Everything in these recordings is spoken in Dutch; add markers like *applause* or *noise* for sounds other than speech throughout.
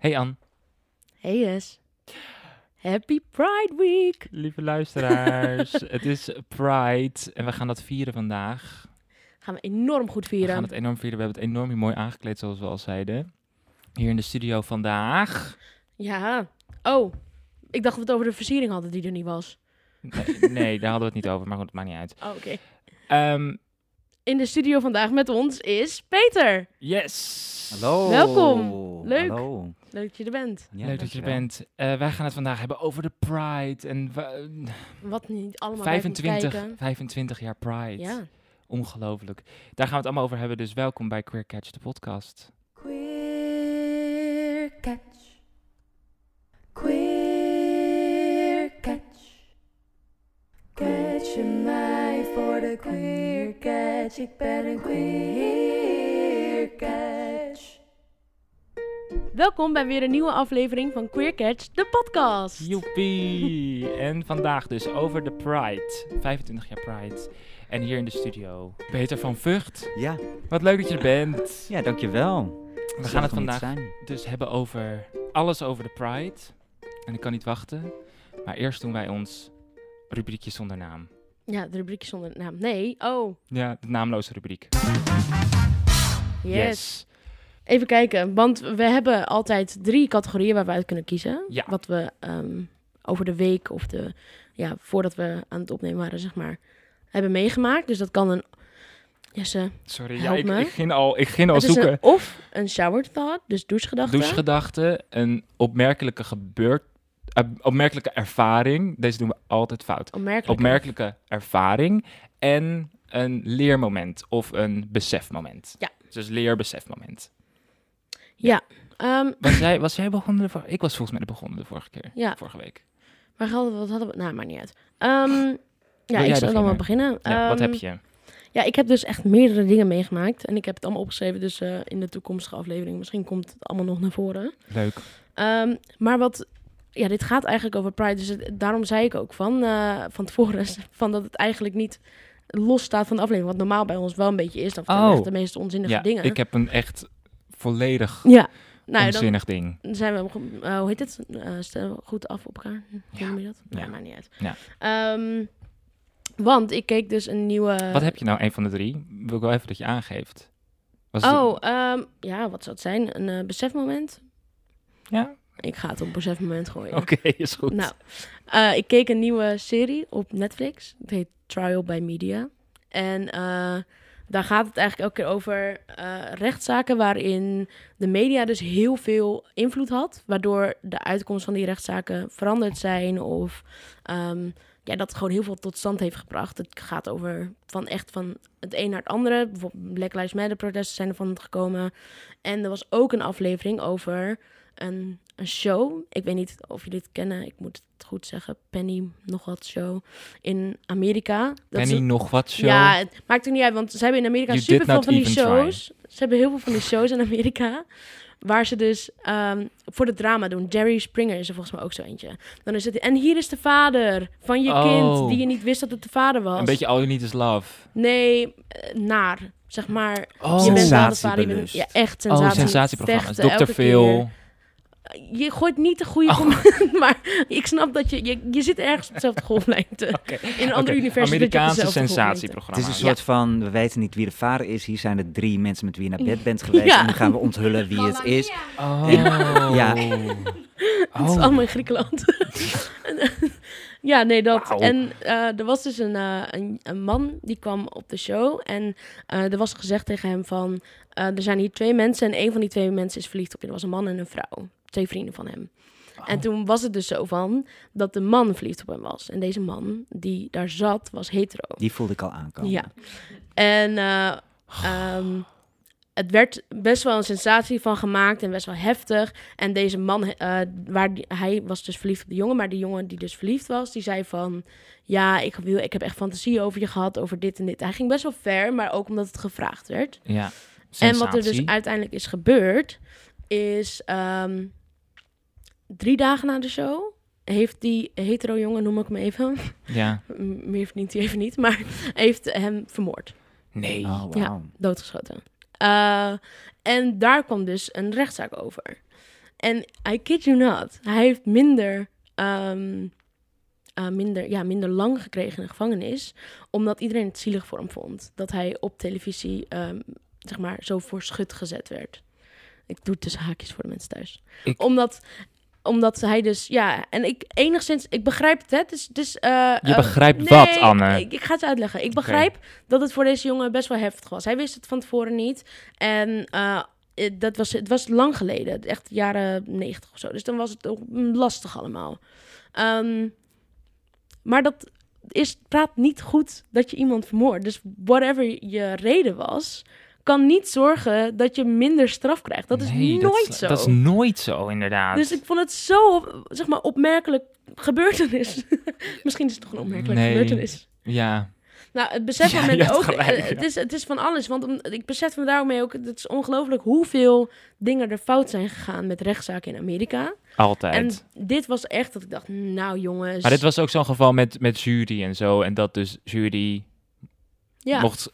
Hey Ann, Hey yes. Happy Pride Week. lieve luisteraars. *laughs* het is Pride en we gaan dat vieren vandaag. Gaan we enorm goed We vieren. gaan het enorm vieren. We hebben het enorm mooi aangekleed, zoals we al zeiden. Hier in de studio vandaag. Ja. Oh, ik dacht dat we het over de versiering hadden die er niet was. Nee, nee, daar hadden we het niet over, maar goed, het maakt niet uit. *laughs* Oh, oké. Ehm, In de studio vandaag met ons is Peter. yes! Hallo. Welkom. Leuk. Hallo. Leuk dat je er bent. Ja, Leuk dat je er bent. Eh, wij gaan het vandaag hebben over de Pride. En wa- Wat niet allemaal bij komt 25, kijken. 25 jaar Pride. Ja. Ongelooflijk. Daar gaan we het allemaal over hebben, dus welkom bij Queer Catch, de podcast. Queer catch. Queer Catch je mij voor de queer catch. Ik ben een queer catch. Welkom bij weer een nieuwe aflevering van Queer Catch, de podcast. Joepie! en vandaag dus over de Pride. 25 jaar Pride. En hier in de studio, Peter van Vught. Ja, Wat leuk dat je er bent. ja, dankjewel. We gaan het vandaag dus hebben over alles over de Pride. En ik kan niet wachten. Maar eerst doen wij ons rubriekje zonder naam. Ja, de rubriekje zonder naam. Nee. Oh, Ja, de naamloze rubriek. yes. Even kijken, want we hebben altijd drie categorieën waar we uit kunnen kiezen. Ja. Wat we ehm, over de week of de, ja, voordat we aan het opnemen waren, zeg maar, hebben meegemaakt. Dus dat kan een, Jesse, Sorry, ja, ik, me. ik ging al, ik ging al het zoeken. een, of een shower thought, dus douchegedachte. Douchegedachte, een opmerkelijke gebeurt, opmerkelijke ervaring. Deze doen we altijd fout. Opmerkelijk. Opmerkelijke ervaring en een leermoment of een besefmoment. Ja. Dus leer-besefmoment. Ehm, *laughs* Was jij, was jij begonnen de vorige Ik was volgens mij de begonnen de vorige keer. Ja. Vorige week. waar hadden we, wat hadden we? Nou, maar niet uit. Ehm, ja, ik zal dan wel beginnen? Ja, wat Ehm, heb je? Ja, ik heb dus echt meerdere dingen meegemaakt. En ik heb het allemaal opgeschreven, dus eh, in de toekomstige aflevering. Misschien komt het allemaal nog naar voren. Leuk. Maar wat... Ja, dit gaat eigenlijk over Pride. Dus het- daarom zei ik ook van, eh, van tevoren... *laughs* Van dat het eigenlijk niet los staat van de aflevering. Wat normaal bij ons wel een beetje is. Dan Oh. echt de meest onzinnige Ja, dingen. ik heb een echt volledig Ja, nou dan onzinnig ding. zijn we... eh, hoe heet het? Eh goed af op elkaar. Ja. noem je dat? Ja. Maakt niet uit. Ja. Ehm, want ik keek dus een nieuwe... Wat heb je nou, een van de drie? Wil ik wel even dat je aangeeft. Was het- Oh, ehm, ja, wat zou het zijn? Een besefmoment? Ja? Ik ga het op besefmoment gooien. Oké, *laughs* is goed. Nou, eh, ik keek een nieuwe serie op Netflix. Het heet Trial by Media. En eh, daar gaat het eigenlijk elke keer over eh, rechtszaken waarin de media dus heel veel invloed had. Waardoor de uitkomst van die rechtszaken veranderd zijn of ehm, ja, dat gewoon heel veel tot stand heeft gebracht. Het gaat over van echt van het een naar het andere. Bijvoorbeeld Black Lives Matter protesten zijn ervan gekomen. En er was ook een aflevering over een, een show. Ik weet niet of jullie het kennen. Ik moet het goed zeggen. Penny nog wat show in Amerika. Dat Penny is- nog wat show? Ja, het maakt er niet uit, want ze hebben in Amerika You super veel van die shows. Ze hebben heel veel van die shows in Amerika. Waar ze dus ehm, voor het drama doen. Jerry Springer is er volgens mij ook zo eentje. Dan is het. En hier is de vader van je Oh. kind. Die je niet wist dat het de vader was. Een beetje All You Need Is Love. Nee, eh, naar. Zeg maar. Oh, je bent de vader. Je bent, ja, echt oh sensatie. sensatieprogramma's. Vechten Dr. Phil. Je gooit niet de goede Oh. comment, *laughs* maar ik snap dat je, je... Je zit ergens op dezelfde golflengte. *laughs* Oké. In een ander Oké, universum Amerikaanse sensatieprogramma. Het is een Ja. soort van, we weten niet wie de vader is. Hier zijn er drie mensen met wie je naar bed bent geweest. Ja. En nu gaan we onthullen wie *laughs* het is. Oh. Ja. Het is Oh. allemaal in Griekenland. Ja, nee, dat. En eh, er was dus een, eh, een, een man die kwam op de show. En eh, er was gezegd tegen hem van... er zijn hier twee mensen en een van die twee mensen is verliefd op je. Er was een man en een vrouw. Twee vrienden van hem. En toen was het dus zo van dat de man verliefd op hem was. En deze man die daar zat, was hetero. Die voelde ik al aankomen. Ja. En eh, ehm, het werd best wel een sensatie van gemaakt en best wel heftig. En deze man, eh, waar die- hij was dus verliefd op de jongen, maar die jongen die dus verliefd was, die zei van, ja, ik, wil, ik heb echt fantasie over je gehad, over dit en dit. Hij ging best wel ver, maar ook omdat het gevraagd werd. Ja. En wat er dus Sensatie. uiteindelijk is gebeurd, is ehm, drie dagen na de show heeft die hetero jongen, noem ik hem even, *laughs* Ja. meer verdient hij even niet, maar *laughs* heeft hem vermoord. Nee. Oh, Ja. doodgeschoten. Eh, en daar kwam dus een rechtszaak over. En I kid you not, hij heeft minder, ehm, eh, minder, ja, minder lang gekregen in de gevangenis, omdat iedereen het zielig voor hem vond. Dat hij op televisie, ehm, zeg maar, zo voor schut gezet werd. Ik doe het tussen haakjes voor de mensen thuis. Ik- Omdat, omdat hij dus, ja, en ik enigszins, ik begrijp het, hè. Het is, eh, Je eh, begrijpt nee, wat, Anne? Ik, ik ga het uitleggen. Ik begrijp dat het voor deze jongen best wel heftig was. Hij wist het van tevoren niet. En eh, eh, dat was, het was lang geleden. Echt jaren negentig of zo. Dus dan was het ook lastig allemaal. Ehm, maar dat is, praat niet goed dat je iemand vermoordt. Dus whatever je reden was... kan niet zorgen dat je minder straf krijgt. Dat is Nee, nooit zo. Dat is nooit zo, inderdaad. Dus ik vond het zo, zeg maar, opmerkelijk gebeurtenis. *laughs* Misschien is het toch een opmerkelijke Nee. gebeurtenis. Ja, Nou, het besef *laughs* van ook, gelijk, eh, ja. het, is, het is van alles. Want om, ik besef me daarmee ook, het is ongelooflijk hoeveel dingen er fout zijn gegaan met rechtszaken in Amerika. altijd. En dit was echt dat ik dacht, nou jongens. Maar dit was ook zo'n geval met, met jury en zo. En dat dus jury ja, mocht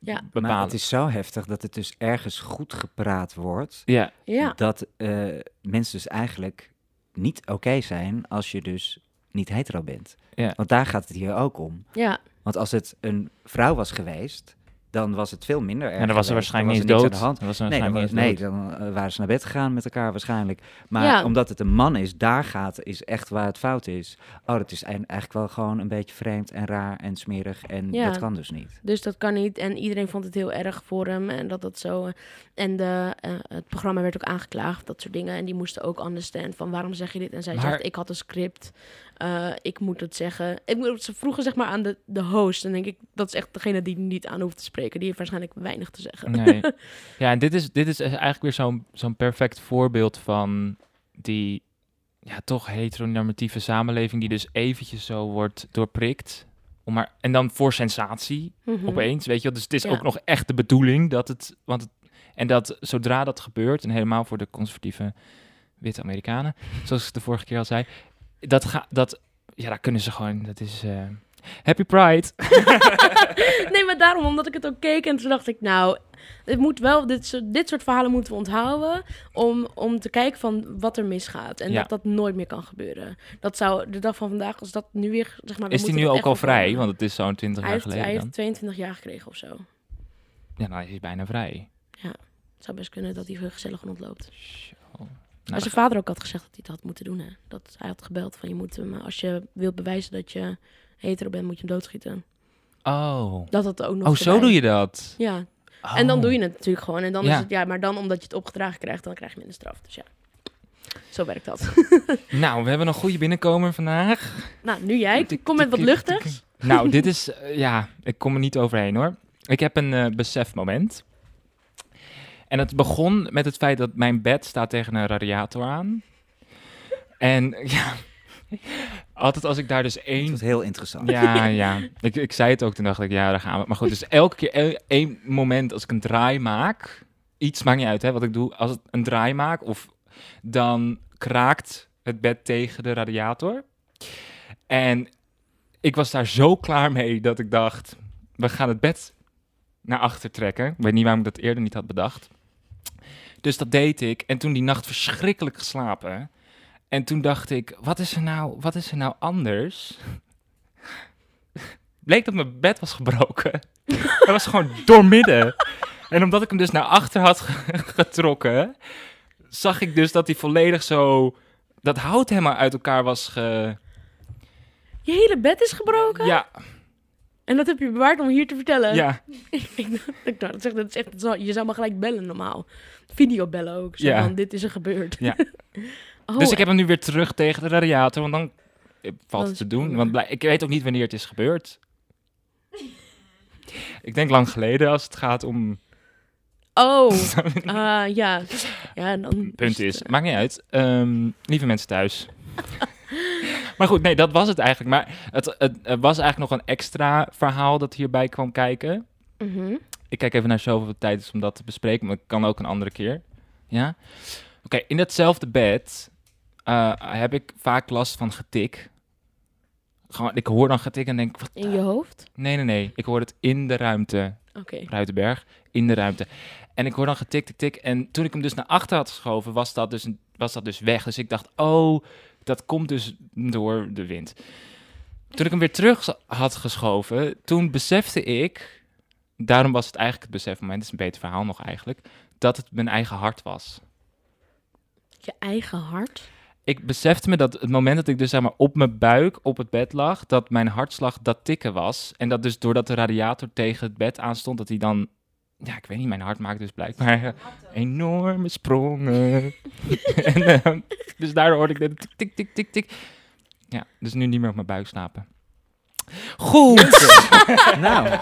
Ja. bepalen. Maar het is zo heftig dat het dus ergens goed gepraat wordt. Ja, ja, Dat eh, mensen dus eigenlijk niet oké zijn als je dus niet hetero bent. Ja. Want daar gaat het hier ook om. ja, Want als het een vrouw was geweest, dan was het veel minder erg en dan was waarschijnlijk niet dood. niks aan de hand. Nee, dan, nee, dan eh, waren ze naar bed gegaan met elkaar waarschijnlijk. Maar Ja. omdat het een man is, daar gaat, is echt waar het fout is. Oh, dat is eigenlijk wel gewoon een beetje vreemd en raar en smerig. En Ja. dat kan dus niet. dus dat kan niet. En iedereen vond het heel erg voor hem. En dat dat zo. eh, En de, eh, het programma werd ook aangeklaagd, dat soort dingen. En die moesten ook understand van waarom zeg je dit? En zij Maar- zegt, ik had een script. Eh, ik moet het zeggen. Ik, moet- ze vroegen zeg maar aan de, de host. En denk ik, dat is echt degene die niet aan hoeft te spreken. Die heeft waarschijnlijk weinig te zeggen. Nee. *laughs* Ja, en dit is, dit is eigenlijk weer zo'n zo'n perfect voorbeeld van die ja, toch heteronormatieve samenleving die dus eventjes zo wordt doorprikt. Om maar, en dan voor sensatie Mhm. opeens, weet je wel. Dus het is Ja. ook nog echt de bedoeling dat het... Want het en dat zodra dat gebeurt, en helemaal voor de conservatieve witte Amerikanen, zoals ik de vorige keer al zei, dat gaat... Dat, ja, daar kunnen ze gewoon... Dat is... eh, Happy Pride. *laughs* nee, maar daarom, omdat ik het ook keek en toen dacht ik, nou, het moet wel, dit, soort- dit soort verhalen moeten we onthouden om, om te kijken van wat er misgaat. En Ja. dat dat nooit meer kan gebeuren. Dat zou de dag van vandaag, als dat nu weer, zeg maar... Is die nu ook al vrij? Want het is zo'n 20 hij jaar heeft, geleden hij heeft 22 jaar gekregen of zo. Ja, nou is hij bijna vrij. Het zou best kunnen dat hij gezellig ontloopt. Zo. Nou, zijn vader ook had gezegd dat hij het had moeten doen. Hè? Dat hij had gebeld van je moet hem, als je wilt bewijzen dat je hetero bent, moet je hem doodschieten. oh. Dat had ook nog Oh, zo erbij. doe je dat? Ja, en dan Oh. doe je het natuurlijk gewoon. En dan Ja. is het, ja, maar dan omdat je het opgedragen krijgt, dan krijg je minder straf. Dus ja, zo werkt dat. *laughs* Nou, we hebben een goede binnenkomer vandaag. nou, nu jij. Kom met wat luchtigs. Nou, dit *laughs* is... eh, ja, ik kom er niet overheen hoor. Ik heb een eh, besefmoment. En het begon met het feit dat mijn bed staat tegen een radiator aan. En *laughs* ja, altijd als ik daar dus één was heel interessant. Ja, *laughs* ja. Ik, ik zei het ook, toen dacht ik, ja, daar gaan we. Maar goed, dus elke keer, één moment als ik een draai maak, iets maakt niet uit hè, wat ik doe, als ik een draai maak, of dan kraakt het bed tegen de radiator. En ik was daar zo klaar mee dat ik dacht, we gaan het bed naar achter trekken. Ik weet niet waarom ik dat eerder niet had bedacht. Dus dat deed ik. En toen die nacht verschrikkelijk geslapen. En toen dacht ik, wat is er nou, wat is er nou anders? *laughs* Bleek dat mijn bed was gebroken. *laughs* Het was gewoon doormidden. En omdat ik hem dus naar achter had ge- getrokken, zag ik dus dat hij volledig zo... Dat hout helemaal uit elkaar was ge... Je hele bed is gebroken? Ja, En dat heb je bewaard om hier te vertellen? ja. *laughs* ik dacht, ik dacht, dat is echt, je zou me gelijk bellen normaal. Video bellen ook. Zo Ja. van, dit is er gebeurd. Ja. *laughs* oh, Dus ik heb hem nu weer terug tegen de radiator, want dan eh, valt Dat het te doen. Want ik weet ook niet wanneer het is gebeurd. Ik denk lang geleden als het gaat om... *laughs* Oh, *laughs* ah, ja. Ja, dan Punt het, is, eh, maakt niet uit. Ehm, lieve mensen thuis. maar goed, nee, dat was het eigenlijk. Maar het, het, was eigenlijk nog een extra verhaal dat hierbij kwam kijken. mhm. Ik kijk even naar zoveel tijd is om dat te bespreken, maar dat kan ook een andere keer. Ja? Oké, in datzelfde bed eh, heb ik vaak last van getik. Gewoon, ik hoor dan getik en denk, wat? In je hoofd? Nee, nee, nee. Ik hoor het in de ruimte. Oké. Ruitenberg, in de ruimte. En ik hoor dan getik, tik, tik. En toen ik hem dus naar achter had geschoven, was dat dus een was dat dus weg. Dus ik dacht, oh, dat komt dus door de wind. Toen ik hem weer terug had geschoven, toen besefte ik, daarom was het eigenlijk het besefmoment, het is een beter verhaal nog eigenlijk, dat het mijn eigen hart was. Je eigen hart. Ik besefte me dat het moment dat ik dus zeg maar op mijn buik op het bed lag, dat mijn hartslag dat tikken was. En dat dus doordat de radiator tegen het bed aanstond, dat hij dan, ja, ik weet niet, mijn hart maakt dus blijkbaar enorme sprongen. *laughs* en, eh, dus daardoor hoorde ik dit tik, tik, tik, tik, tik. Ja, dus nu niet meer op mijn buik slapen. Goed! *laughs* nou.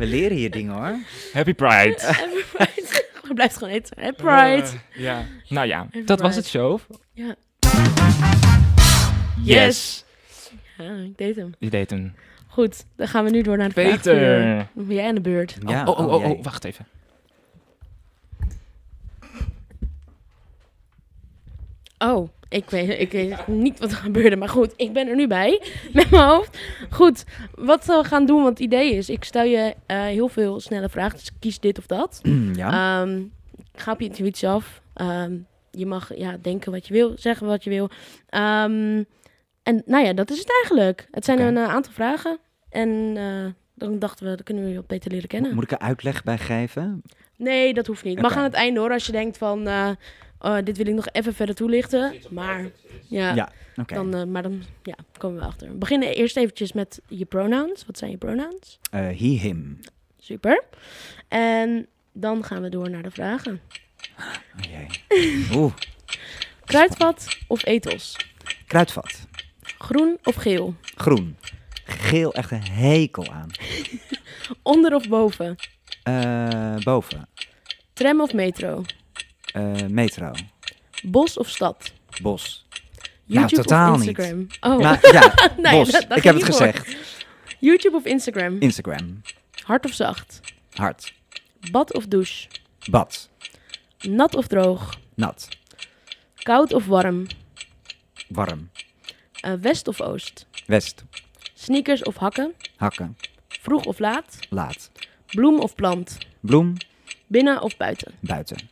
We leren hier dingen hoor. Happy Pride! *laughs* Happy Pride. *laughs* Blijft gewoon eten. Happy Pride. Eh, ja, nou ja, Happy dat was het show. Ja. Yes! ja, ik deed hem. Je deed hem. Goed, dan gaan we nu door naar de Peter! jij aan de beurt. Ja, oh, oh, oh, oh, wacht even. Oh, ik weet, ik weet niet wat er gebeurde, maar goed, ik ben er nu bij *laughs* met mijn hoofd. Goed, wat we gaan doen, want het idee is, ik stel je eh, heel veel snelle vragen, dus kies dit of dat. *clears throat* ja. Ehm, ga op je intuïtie af. Ehm, je mag ja, denken wat je wil, zeggen wat je wil. Ehm, en nou ja, dat is het eigenlijk. Het zijn een eh, aantal vragen. En eh, dan dachten we, dan kunnen we je wat beter leren kennen. Moet ik er uitleg bij geven? Nee, dat hoeft niet. Mag Oké. aan het einde hoor, als je denkt van... oh, dit wil ik nog even verder toelichten. Maar ja, dan, eh, maar dan ja, komen we achter. We beginnen eerst eventjes met je pronouns. Wat zijn je pronouns? Eh, he, him. Super. En dan gaan we door naar de vragen. Oh, jee. *laughs* Oeh, Kruidvat of ethos? kruidvat. Groen of geel? Groen. Geel, echt een hekel aan. *laughs* Onder of boven? Eh, boven. Tram of metro? Eh, metro. Bos of stad? Bos. YouTube totaal of niet. Instagram? Oh, Maar *laughs* ja, Nee, bos. dat- dat ik heb het niet voor. gezegd. YouTube of Instagram? Instagram. Hard of zacht? Hard. Bad of douche? Bad. Nat of droog? Nat. Koud of warm? Warm. Eh, west of oost? West. Sneakers of hakken? Hakken. Vroeg of laat? Laat. Bloem of plant? Bloem. Binnen of buiten? Buiten.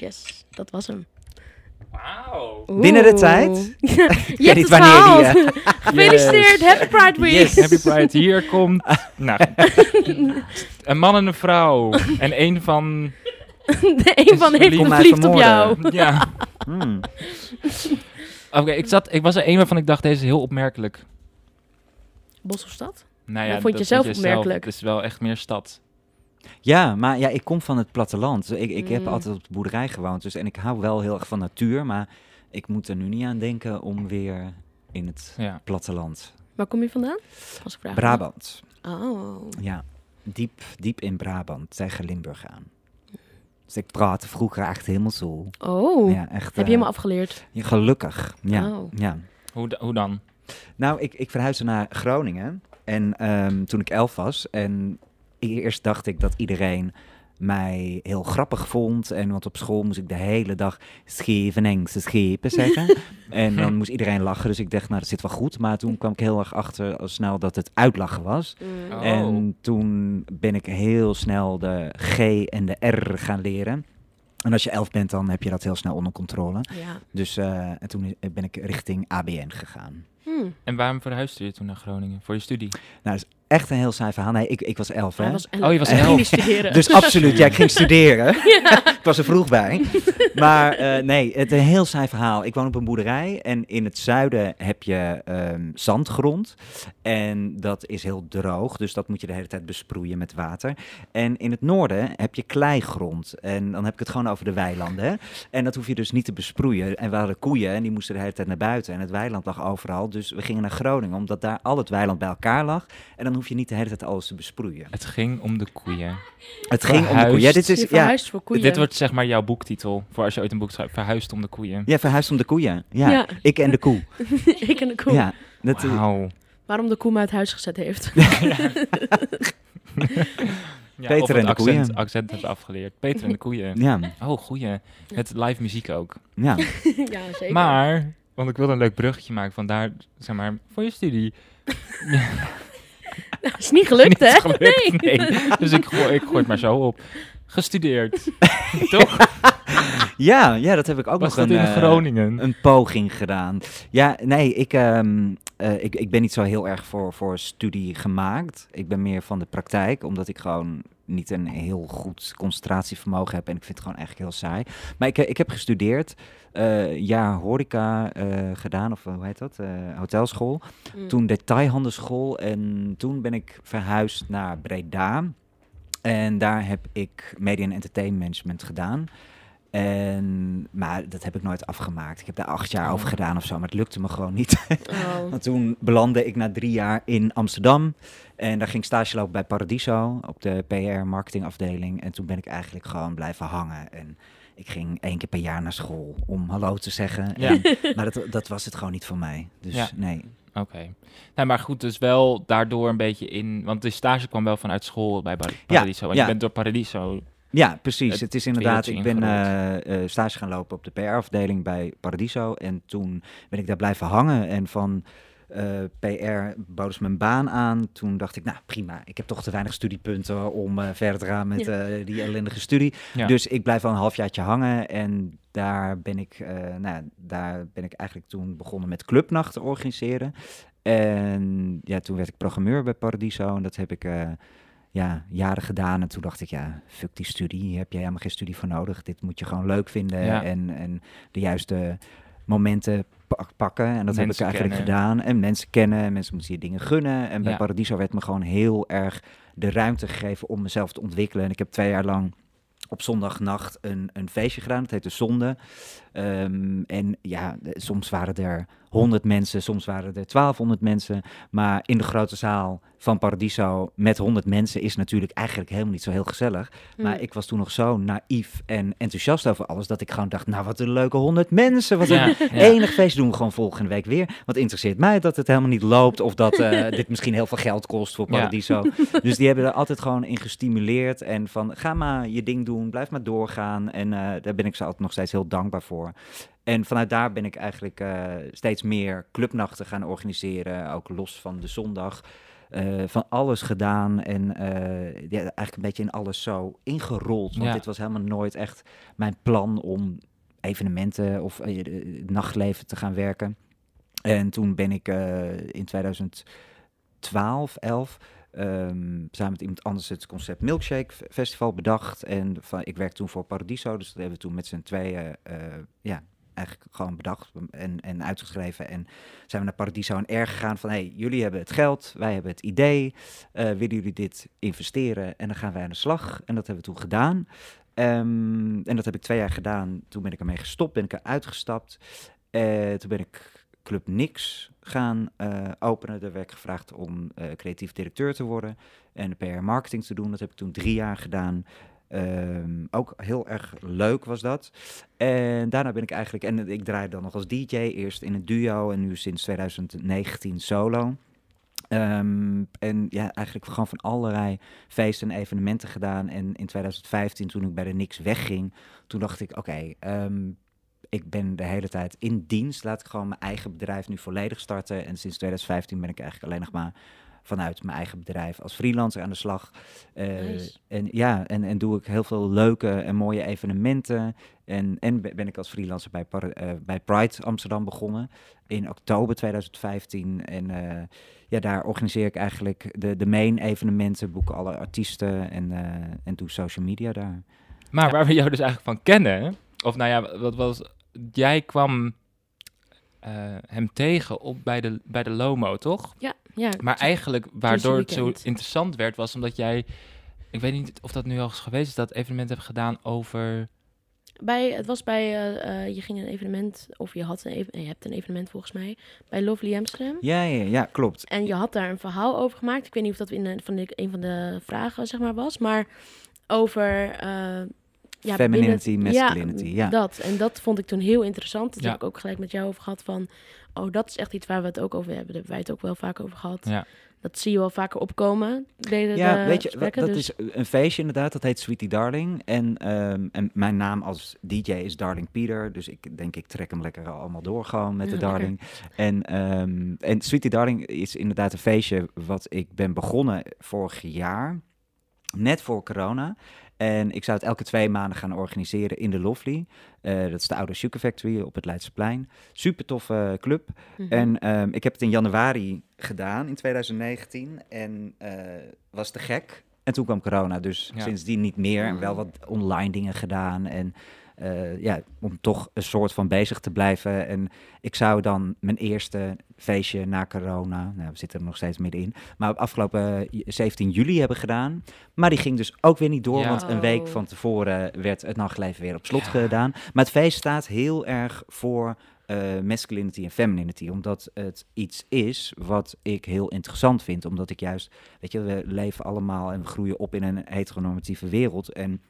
Yes, dat was hem. Wauw. Binnen de tijd? *laughs* je *laughs* hebt niet het wanneer die, gehaald. *laughs* Gefeliciteerd, Happy Pride Week. Yes. Happy Pride, hier komt... Nou, een man en een vrouw. En een van... De een van heeft verliefd op jou. Ja. Hmm. Oké, ik, zat, ik was er een waarvan ik dacht, deze is heel opmerkelijk. Bos of stad? Nou ja, Dat vond je dat zelf vond opmerkelijk. Het is wel echt meer stad. Ja, maar ja, ik kom van het platteland. Ik, ik heb Mm. altijd op de boerderij gewoond. Dus, en ik hou wel heel erg van natuur. Maar ik moet er nu niet aan denken om weer in het Ja. platteland. Waar kom je vandaan? Als ik vraag. Brabant. Oh. Ja, diep, diep in Brabant, tegen Limburg aan. Dus ik praatte vroeger echt helemaal zo. Oh. Ja, echt. Heb je eh, helemaal afgeleerd? ja, gelukkig. Ja, Oh. ja. Hoe, da- hoe dan? Nou, ik, ik verhuisde naar Groningen. En ehm, toen ik elf was. En eerst dacht ik dat iedereen mij heel grappig vond. En want op school moest ik de hele dag Scheveningse schepen zeggen. *laughs* en dan moest iedereen lachen. Dus ik dacht, nou, dat zit wel goed. Maar toen kwam ik heel erg achter al snel dat het uitlachen was. Mm. Oh. En toen ben ik heel snel de G en de R gaan leren. En als je elf bent, dan heb je dat heel snel onder controle. Ja. Dus eh, en toen ben ik richting ABN gegaan. Hmm. En waarom verhuisde je toen naar Groningen? Voor je studie? Echt een heel saai verhaal. Nee, ik, ik was elf, hè? Was elf. Oh, je was elf. Dus absoluut, *laughs* ja, ik ging studeren. ik was er vroeg bij. *laughs* Maar eh, nee, het een heel saai verhaal. Ik woon op een boerderij en in het zuiden heb je ehm, zandgrond. En dat is heel droog, dus dat moet je de hele tijd besproeien met water. En in het noorden heb je kleigrond. En dan heb ik het gewoon over de weilanden. Hè? En dat hoef je dus niet te besproeien. En we hadden koeien en die moesten de hele tijd naar buiten. En het weiland lag overal. Dus we gingen naar Groningen, omdat daar al het weiland bij elkaar lag. En dan hoef je niet de hele tijd alles te besproeien. Het ging om de koeien. Het ging om de koeien. Ja, dit is, ja, verhuist voor koeien. Dit wordt zeg maar jouw boektitel. Voor als je ooit een boek schrijft. Verhuisd om de koeien. Ja, verhuisd om de koeien. Ja, Ja. ik en de koe. *laughs* ik en de koe. Ja, dat, eh, Wauw. Waarom de koe me uit huis gezet heeft. *laughs* *laughs* Ja, Peter of en de accent, koeien. accent hebben afgeleerd. Peter en de koeien. ja, Oh, goeie. Het live muziek ook. ja. ja, zeker. Maar, want ik wilde een leuk bruggetje maken. Vandaar, zeg maar, voor je studie. *laughs* is niet gelukt, hè? Gelukt, nee. *laughs* Dus ik gooi, ik gooi het maar zo op. Gestudeerd. *laughs* Toch? Ja, ja, dat heb ik ook Was nog dat een, in eh, Groningen? een poging gedaan. Ja, nee, ik, ehm, eh, ik, ik ben niet zo heel erg voor, voor studie gemaakt. Ik ben meer van de praktijk, omdat ik gewoon niet een heel goed concentratievermogen heb. En ik vind het gewoon eigenlijk heel saai. Maar ik, eh, ik heb gestudeerd, eh jaar horeca gedaan, of hoe heet dat? Eh, hotelschool. Mm. Toen detailhandelschool en toen ben ik verhuisd naar Breda. En daar heb ik media en entertainment management gedaan. En, maar dat heb ik nooit afgemaakt. Ik heb daar acht jaar Oh. over gedaan of zo, maar het lukte me gewoon niet. *laughs* Oh. Want toen belandde ik na drie jaar in Amsterdam. En daar ging ik stage lopen bij Paradiso op de PR marketingafdeling. En toen ben ik eigenlijk gewoon blijven hangen. En ik ging één keer per jaar naar school om hallo te zeggen. Ja. En, *laughs* maar dat, dat was het gewoon niet voor mij. Dus Ja. nee. Oké. Nee, maar goed, dus wel daardoor een beetje in... Want de stage kwam wel vanuit school bij Par- Paradiso. en je bent door Paradiso... Ja, precies. Het Het, is inderdaad, ik ben eh, eh, stage gaan lopen op de PR-afdeling bij Paradiso. En toen ben ik daar blijven hangen. En van eh, PR boden ze een baan aan. Toen dacht ik, nou prima, ik heb toch te weinig studiepunten om eh, verder te gaan met Ja. eh, die ellendige studie. Ja. Dus ik blijf wel een halfjaartje hangen. En daar ben ik, eh, nou, ja, daar ben ik eigenlijk toen begonnen met clubnachten organiseren. En ja, toen werd ik programmeur bij Paradiso. En dat heb ik eh, ja, jaren gedaan. En toen dacht ik, ja, fuck die studie. Hier heb je helemaal geen studie voor nodig. Dit moet je gewoon leuk vinden. Ja. En, en de juiste momenten pak- pakken. En dat heb ik eigenlijk kennen. gedaan. En mensen kennen. En mensen moeten je dingen gunnen. En bij Ja. Paradiso werd me gewoon heel erg de ruimte gegeven om mezelf te ontwikkelen. En ik heb twee jaar lang op zondagnacht een, een feestje gedaan. Dat heette Zonde. Ehm, en ja, soms waren er 100 mensen, soms waren er 1200 mensen. Maar in de grote zaal van Paradiso met 100 mensen is natuurlijk eigenlijk helemaal niet zo heel gezellig. Maar Mm. ik was toen nog zo naïef en enthousiast over alles dat ik gewoon dacht, nou wat een leuke 100 mensen. Wat een Ja, ja. enig feest doen we gewoon volgende week weer. Wat interesseert mij dat het helemaal niet loopt of dat eh, *laughs* dit misschien heel veel geld kost voor Ja. Paradiso. *laughs* Dus die hebben er altijd gewoon in gestimuleerd en van ga maar je ding doen, blijf maar doorgaan. En eh, daar ben ik ze altijd nog steeds heel dankbaar voor. En vanuit daar ben ik eigenlijk eh, steeds meer clubnachten gaan organiseren, ook los van de zondag. Eh, van alles gedaan en eh, ja, eigenlijk een beetje in alles zo ingerold. Want Ja. dit was helemaal nooit echt mijn plan om evenementen of het nachtleven te gaan werken. En toen ben ik in 2012, 11, ehm, samen met iemand anders het concept Milkshake Festival bedacht. En van, ik werk toen voor Paradiso, dus dat hebben we toen met z'n tweeën eh, ja, eigenlijk gewoon bedacht en, en uitgeschreven. En zijn we naar Paradiso en R gegaan van, hey, jullie hebben het geld, wij hebben het idee. Eh, willen jullie dit investeren? En dan gaan wij aan de slag. En dat hebben we toen gedaan. Ehm, en dat heb ik twee jaar gedaan. Toen ben ik ermee gestopt, ben ik eruit gestapt. Eh, toen ben ik Club Nix gaan eh, openen. Daar werd ik gevraagd om eh, creatief directeur te worden en PR marketing te doen. Dat heb ik toen drie jaar gedaan. Ehm, ook heel erg leuk was dat. En daarna ben ik eigenlijk, en ik draai dan nog als DJ, eerst in een duo en nu sinds 2019 solo. Ehm, en ja, eigenlijk gewoon van allerlei feesten en evenementen gedaan. En in 2015, toen ik bij de Nix wegging, toen dacht ik, oké, ehm, ik ben de hele tijd in dienst. Laat ik gewoon mijn eigen bedrijf nu volledig starten. En sinds 2015 ben ik eigenlijk alleen nog maar vanuit mijn eigen bedrijf als freelancer aan de slag. Eh, Nice. En ja, en, en doe ik heel veel leuke en mooie evenementen. En, en be- ben ik als freelancer bij, Par- eh, bij Pride Amsterdam begonnen in oktober 2015. En eh, ja, daar organiseer ik eigenlijk de, de main evenementen, boeken alle artiesten en, eh, en doe social media daar. Maar Ja. waar we jou dus eigenlijk van kennen, of nou ja, wat was, jij kwam eh, hem tegen op bij de, bij de Lomo, toch? Ja, ja. Maar eigenlijk waardoor het zo interessant werd, was omdat jij, ik weet niet of dat nu al eens geweest is, dat evenement hebt gedaan over, Bij, het was bij, eh, eh, je ging een evenement, of je, had een even, je hebt een evenement volgens mij, bij Lovely Amsterdam. Ja, ja, ja, klopt. En je had daar een verhaal over gemaakt. Ik weet niet of dat in de, van de, een van de vragen zeg maar was, maar over eh, ja, Femininity, binnen- masculinity, ja. dat. En dat vond ik toen heel interessant. Dat Ja. heb ik ook gelijk met jou over gehad van, oh, dat is echt iets waar we het ook over hebben. Daar hebben wij het ook wel vaak over gehad. Ja. Dat zie je wel vaker opkomen. Deden Ja, de weet je, gesprekken, dat dus- is een feestje inderdaad, dat heet Sweetie Darling. En, ehm, en mijn naam als DJ is Darling Peter, dus ik denk ik trek hem lekker allemaal door gewoon met de lekker. Darling. En, ehm, en Sweetie Darling is inderdaad een feestje wat ik ben begonnen vorig jaar, net voor corona. En ik zou het elke twee maanden gaan organiseren in de Lovely. Eh, dat is de oude Sugar Factory op het Leidseplein. Super toffe club. Mhm. En ehm, ik heb het in januari gedaan in 2019 en eh, was te gek. En toen kwam corona, dus Ja. sindsdien niet meer. En wel wat online dingen gedaan. En eh, ja, om toch een soort van bezig te blijven. En ik zou dan mijn eerste feestje na corona, nou, we zitten er nog steeds middenin, maar op afgelopen 17 juli hebben gedaan. Maar die ging dus ook weer niet door, Ja. want een week Oh. van tevoren werd het nachtleven weer op slot Ja. gedaan. Maar het feest staat heel erg voor eh, masculinity en femininity. Omdat het iets is wat ik heel interessant vind. Omdat ik juist, weet je, we leven allemaal en we groeien op in een heteronormatieve wereld. En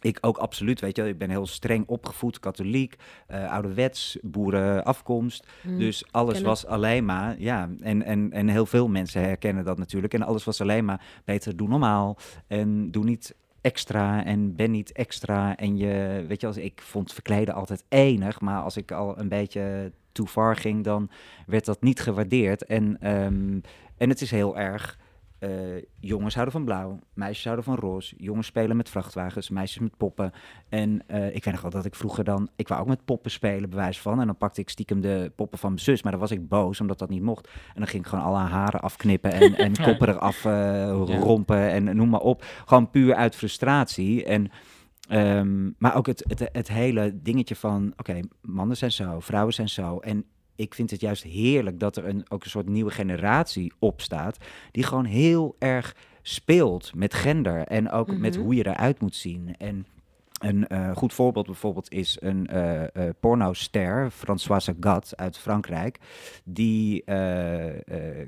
ik ook absoluut, weet je, ik ben heel streng opgevoed, katholiek, eh ouderwets, boerenafkomst. Mhm. Dus alles was alleen maar, ja, en, en, en heel veel mensen herkennen dat natuurlijk. En alles was alleen maar beter, doe normaal en doe niet extra en ben niet extra. En je, weet je, als ik vond verkleden altijd enig, maar als ik al een beetje too far ging, dan werd dat niet gewaardeerd. En, ehm, en het is heel erg. Eh, jongens houden van blauw, meisjes houden van roze. Jongens spelen met vrachtwagens, meisjes met poppen. En eh, ik weet nog wel dat ik vroeger dan... Ik wou ook met poppen spelen, bewijs van. En dan pakte ik stiekem de poppen van mijn zus. Maar dan was ik boos, omdat dat niet mocht. En dan ging ik gewoon alle haren afknippen en, en *laughs* Ja. koppen eraf eh, rompen en noem maar op. Gewoon puur uit frustratie. En, ehm, maar ook het, het, het hele dingetje van... Oké, mannen zijn zo, vrouwen zijn zo. En ik vind het juist heerlijk dat er een, ook een soort nieuwe generatie opstaat... die gewoon heel erg speelt met gender en ook met Mhm. hoe je eruit moet zien. En een eh, goed voorbeeld bijvoorbeeld is een eh eh pornoster, Françoise Gat uit Frankrijk. Die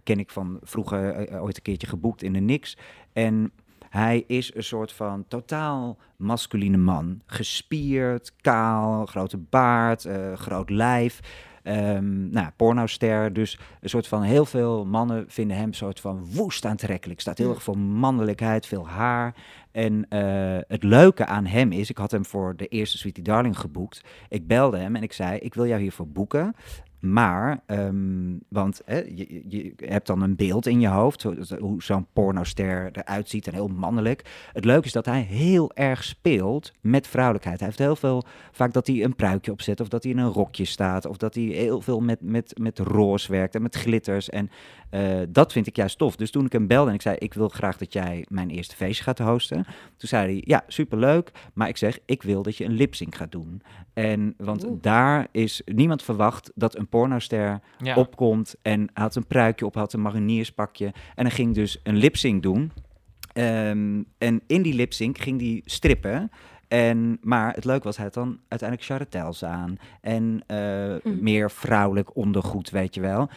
ken ik van vroeger ooit een keertje geboekt in de Nix. En hij is een soort van totaal masculine man. Gespierd, kaal, grote baard, groot lijf. Ehm nou, pornoster. Dus een soort van heel veel mannen vinden hem een soort van woest aantrekkelijk. Staat heel erg voor mannelijkheid, veel haar. En eh, het leuke aan hem is, ik had hem voor de eerste Sweetie Darling geboekt. Ik belde hem en ik zei, ik wil jou hiervoor boeken. Maar, ehm, want hè, je, je- hebt dan een beeld in je hoofd, hoe zo'n pornoster eruit ziet en heel mannelijk. Het leuke is dat hij heel erg speelt met vrouwelijkheid. Hij heeft heel veel, vaak dat hij een pruikje opzet, of dat hij in een rokje staat, of dat hij heel veel met, met, met roze werkt en met glitters. En eh, dat vind ik juist tof. Dus toen ik hem belde en ik zei, ik wil graag dat jij mijn eerste feestje gaat hosten. Toen zei hij, ja, superleuk, maar ik zeg, ik wil dat je een lipsync gaat doen. En, want Oeh. daar is niemand verwacht dat een pornoster Ja. opkomt en had een pruikje op, had een marinierspakje en hij ging dus een lipsync doen. Ehm, en in die lipsync ging hij strippen. En, maar het leuke was, hij had dan uiteindelijk charretels aan. En eh, Mhm. meer vrouwelijk ondergoed, weet je wel.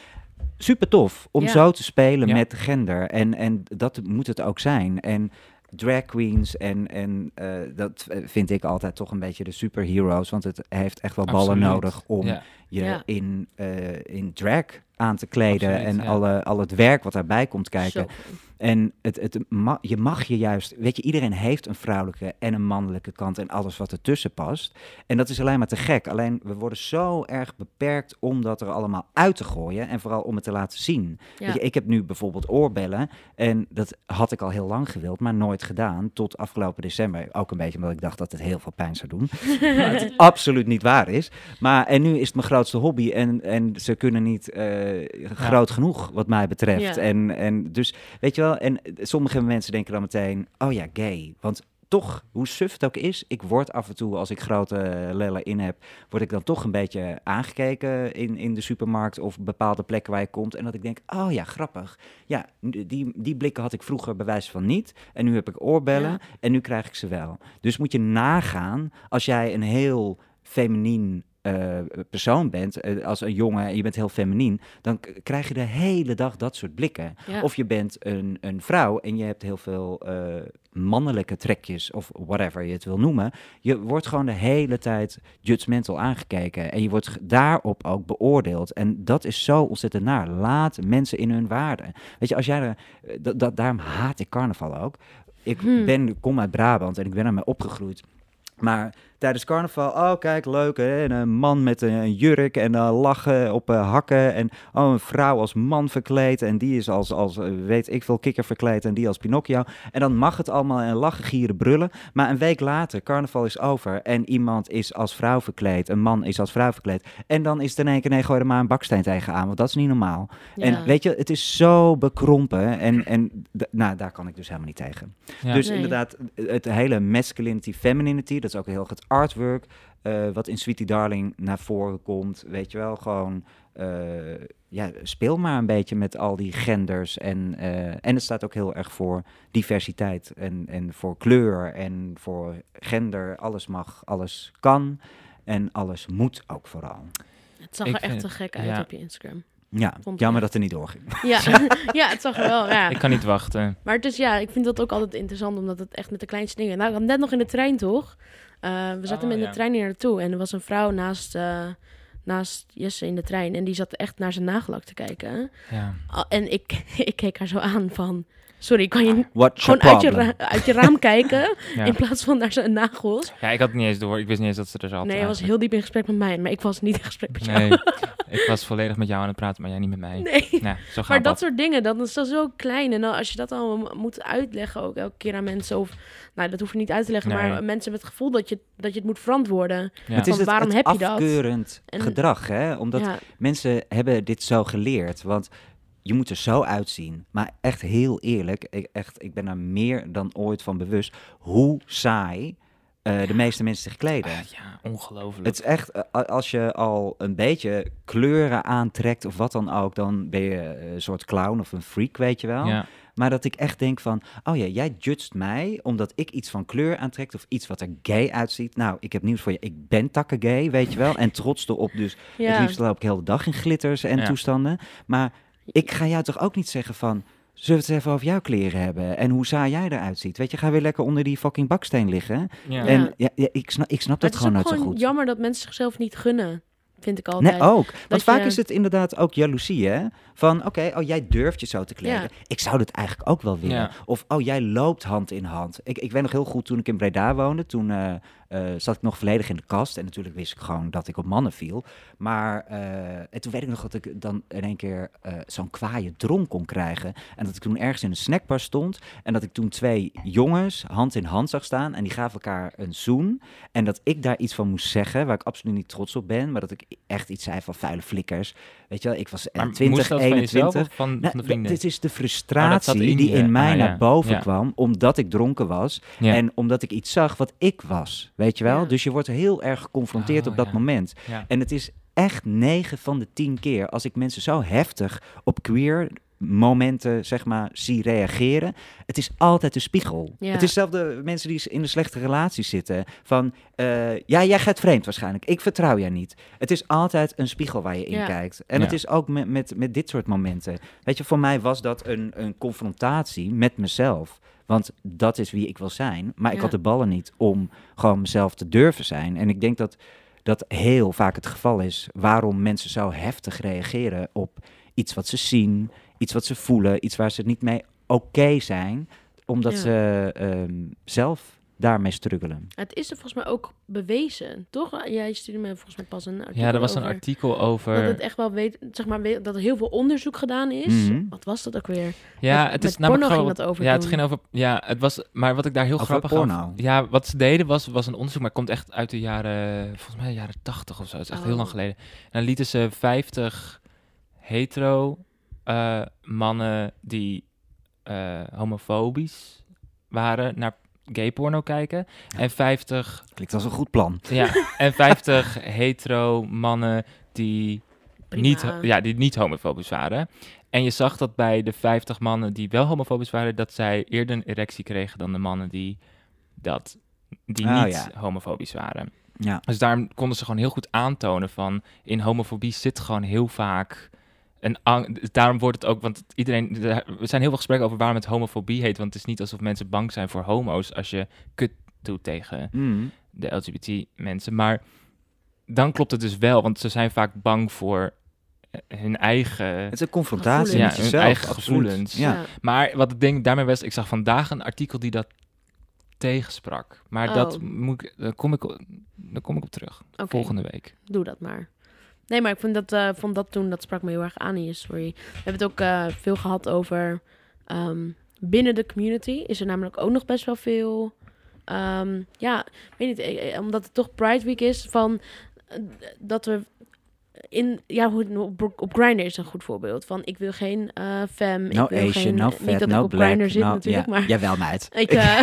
Super tof om Ja. zo te spelen Ja. met gender. En, en dat moet het ook zijn. En drag queens en, en eh, dat eh, vind ik altijd toch een beetje de superheroes. Want het heeft echt wel ballen Absoluut. nodig om Ja. je Ja. in, eh, in drag aan te kleden. Absoluut, en ja. alle, al het werk wat daarbij komt kijken. Zo. En het, het, ma- je mag je juist, weet je, iedereen heeft een vrouwelijke en een mannelijke kant en alles wat ertussen past. En dat is alleen maar te gek. Alleen we worden zo erg beperkt om dat er allemaal uit te gooien en vooral om het te laten zien. Ja. Weet je, ik heb nu bijvoorbeeld oorbellen en dat had ik al heel lang gewild, maar nooit gedaan tot afgelopen december. Ook een beetje omdat ik dacht dat het heel veel pijn zou doen. *laughs* maar het absoluut niet waar is. Maar en nu is het mijn grootste hobby en, en ze kunnen niet eh, groot genoeg wat mij betreft. Ja. En, en dus weet je wel, en sommige mensen denken dan meteen, oh ja, gay. Want toch, hoe suf het ook is, ik word af en toe, als ik grote lellen in heb, word ik dan toch een beetje aangekeken in, in de supermarkt of bepaalde plekken waar je komt. En dat ik denk, oh ja, grappig. Ja, die, die blikken had ik vroeger bij wijze van niet. En nu heb ik oorbellen Ja. en nu krijg ik ze wel. Dus moet je nagaan, als jij een heel feminien eh, persoon bent, eh, als een jongen en je bent heel feminien, dan krijg je de hele dag dat soort blikken. Ja. Of je bent een, een vrouw en je hebt heel veel eh, mannelijke trekjes of whatever je het wil noemen. Je wordt gewoon de hele tijd judgmental aangekeken en je wordt daarop ook beoordeeld. En dat is zo ontzettend naar. Laat mensen in hun waarde. Weet je, als jij dat, dat, daarom haat ik carnaval ook. Ik Hmm. ben, kom uit Brabant en ik ben ermee opgegroeid. Maar tijdens carnaval, oh kijk, leuk hè, en een man met een, een jurk en eh, lachen op eh, hakken. En oh, een vrouw als man verkleed en die is als, als eh, weet ik veel, kikker verkleed en die als Pinocchio. En dan mag het allemaal en lachen, gieren, brullen. Maar een week later, carnaval is over en iemand is als vrouw verkleed, een man is als vrouw verkleed. En dan is het in één keer, nee, gooi er maar een baksteen tegenaan, want dat is niet normaal. Ja. En weet je, het is zo bekrompen en, en nou, daar kan ik dus helemaal niet tegen. Ja. Dus Nee. inderdaad, het hele masculinity, femininity, dat is ook heel het artwork, eh, wat in Sweetie Darling naar voren komt. Weet je wel, gewoon, eh, ja, speel maar een beetje met al die genders. En, eh, en het staat ook heel erg voor diversiteit en, en voor kleur en voor gender. Alles mag, alles kan en alles moet ook vooral. Het zag Ik er echt vind- te gek uit ja. op je Instagram. Ja, Vond ik jammer dat het er niet doorging. *laughs* Ja, *laughs* ja het zag er wel. Ja. Ik kan niet wachten. Maar het is, ja, ik vind dat ook altijd interessant, omdat het echt met de kleinste dingen... Nou, net nog in de trein, toch? Uh, we zaten Oh, met ja. de trein hier naartoe en er was een vrouw naast, uh, naast Jesse in de trein. En die zat echt naar zijn nagellak te kijken. Ja. En ik, *laughs* ik keek haar zo aan van... Sorry, kan je What's your gewoon uit je, uit je raam *laughs* kijken Ja. in plaats van naar zijn nagels? ja, ik had het niet eens door. Ik wist niet eens dat ze er zat. Nee, hij was heel diep in gesprek met mij, maar ik was niet in gesprek met jou. Nee, *laughs* ik was volledig met jou aan het praten, maar jij niet met mij. Nee. Nou, zo gaat Maar dat dat. soort dingen, dat is dan zo klein. En dan als je dat allemaal moet uitleggen ook elke keer aan mensen. Of, nou, dat hoef je niet uit te leggen. Nee. Maar mensen hebben het gevoel dat je, dat je het moet verantwoorden. Ja. Het is Van het, waarom het heb je dat? afkeurend En- gedrag, hè? Omdat ja, mensen hebben dit zo geleerd. Want je moet er zo uitzien. Maar echt heel eerlijk, ik, echt, ik ben er meer dan ooit van bewust hoe saai eh, de meeste mensen zich kleden. Ah, ja, ongelooflijk. Het is echt, eh, als je al een beetje kleuren aantrekt of wat dan ook, dan ben je eh, een soort clown of een freak, weet je wel. ja. Maar dat ik echt denk van, oh ja, jij judgt mij omdat ik iets van kleur aantrek of iets wat er gay uitziet. Nou, ik heb nieuws voor je. Ik ben takken gay, weet je wel. En trots erop dus. Het ja. liefst loop ik heel de dag in glitters en Ja. toestanden. Maar ik ga jou toch ook niet zeggen van... Zullen we het eens even over jouw kleren hebben? En hoe saai jij eruit ziet? Weet je, ga weer lekker onder die fucking baksteen liggen. Ja. En ja, ja, ik, snap, ik snap dat het is gewoon nooit zo goed. jammer dat mensen zichzelf niet gunnen. Vind ik altijd. Nee, ook. Want Dat vaak is het inderdaad ook jaloezie, hè? Van, oké, oh, jij durft je zo te kleden. Ja. Ik zou dit eigenlijk ook wel willen. Ja. Of, oh, jij loopt hand in hand. Ik, ik weet nog heel goed, toen ik in Breda woonde, toen eh, eh, zat ik nog volledig in de kast. En natuurlijk wist ik gewoon dat ik op mannen viel. Maar en toen weet ik nog dat ik dan in één keer eh, zo'n kwaaie dronk kon krijgen. En dat ik toen ergens in een snackbar stond. En dat ik toen twee jongens hand in hand zag staan. En die gaven elkaar een zoen. En dat ik daar iets van moest zeggen, waar ik absoluut niet trots op ben. Maar dat ik echt iets zei van vuile flikkers. Weet je wel, ik was Maar 20, moest dat van 21. jezelf of van, Nou, van de vrienden? Dit is de Oh, frustratie in die in mij Ah, naar ja. boven Ja. kwam, omdat ik dronken was. ja. En omdat ik iets zag wat ik was, weet je wel? Ja. Dus je wordt heel erg geconfronteerd Oh, op dat ja. moment. ja. En het is echt 9 van de 10 keer als ik mensen zo heftig op queer momenten, zeg maar, zie reageren. Het is altijd een spiegel. Ja. Het is zelfs de mensen die in een slechte relatie zitten. Van, eh, ja, jij gaat vreemd waarschijnlijk. Ik vertrouw jij niet. Het is altijd een spiegel waar je in Ja. kijkt. En Ja. het is ook met, met, met dit soort momenten. Weet je, voor mij was dat een, een confrontatie met mezelf. Want dat is wie ik wil zijn. Maar ik had de ballen niet om gewoon mezelf te durven zijn. En ik denk dat dat heel vaak het geval is waarom mensen zo heftig reageren op iets wat ze zien, iets wat ze voelen, iets waar ze niet mee oké zijn, omdat Ja. ze ehm, zelf daarmee struggelen. Het is er volgens mij ook bewezen, toch? Jij stuurde me volgens mij pas een artikel ja, er was een artikel over... Dat het echt wel weet, zeg maar, weet- dat er heel veel onderzoek gedaan is. Mhm. Wat was dat ook weer? Ja, Met- het is namelijk porno gewoon... ging dat over Ja, het ging over... Ja, het was... Maar wat ik daar heel Over grappig porno? aan... Ja, wat ze deden was, was een onderzoek, maar het komt echt uit de jaren... Volgens mij de jaren tachtig of zo. Het is echt heel Oh. lang geleden. En dan lieten ze 50 hetero eh, mannen die eh, homofobisch waren naar gay porno kijken. En 50 Klinkt als een goed plan. Ja, en *laughs* 50 hetero mannen die Prima. niet, ja, die niet homofobisch waren. En je zag dat bij de 50 mannen die wel homofobisch waren, dat zij eerder een erectie kregen dan de mannen die, dat, die Oh, niet ja. homofobisch waren. Ja. Dus daarom konden ze gewoon heel goed aantonen van in homofobie zit gewoon heel vaak een daarom wordt het ook, want iedereen, er zijn heel veel gesprekken over waarom het homofobie heet, want het is niet alsof mensen bang zijn voor homo's als je kut doet tegen Mm. de LGBT mensen, maar dan klopt het dus wel, want ze zijn vaak bang voor eh, hun eigen, Het is een confrontatie Gevoelens. met Ja, hun jezelf. eigen absoluut. gevoelens. Ja. maar wat ik denk daarmee was, ik zag vandaag een artikel die dat tegensprak, maar dat Oh. moet ik, daar kom ik, daar kom ik op terug volgende week. Doe dat maar. Nee, maar ik vond dat, eh, vond dat toen, dat sprak me heel erg aan in je story. We hebben het ook eh, veel gehad over ehm, binnen de community. Is er namelijk ook nog best wel veel. ehm, ja, weet niet, eh, omdat het toch Pride Week is, van dat we in, ja, op, op Grindr is een goed voorbeeld van. Ik wil geen eh fem, No ik wil Asian, geen, no niet fat, dat no ik op black. Grindr zit no, natuurlijk, ja. maar Jawel, meid. ik. *laughs* eh,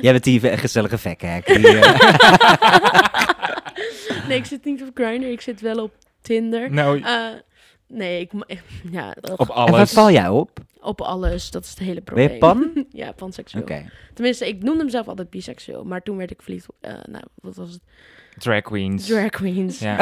Jij bent die gezellige vekhek. Die, *laughs* *laughs* nee, ik zit niet op Grindr, ik zit wel op Tinder. Nou, Eh, nee, ik, ja, op en alles. waar val jij op? op alles, dat is het hele Ben probleem. je pan? *laughs* ja, panseksueel. Oké. Tenminste, ik noemde mezelf altijd biseksueel, maar toen werd ik verliefd op, eh, nou, wat was het? Drag queens. Drag queens. Ja.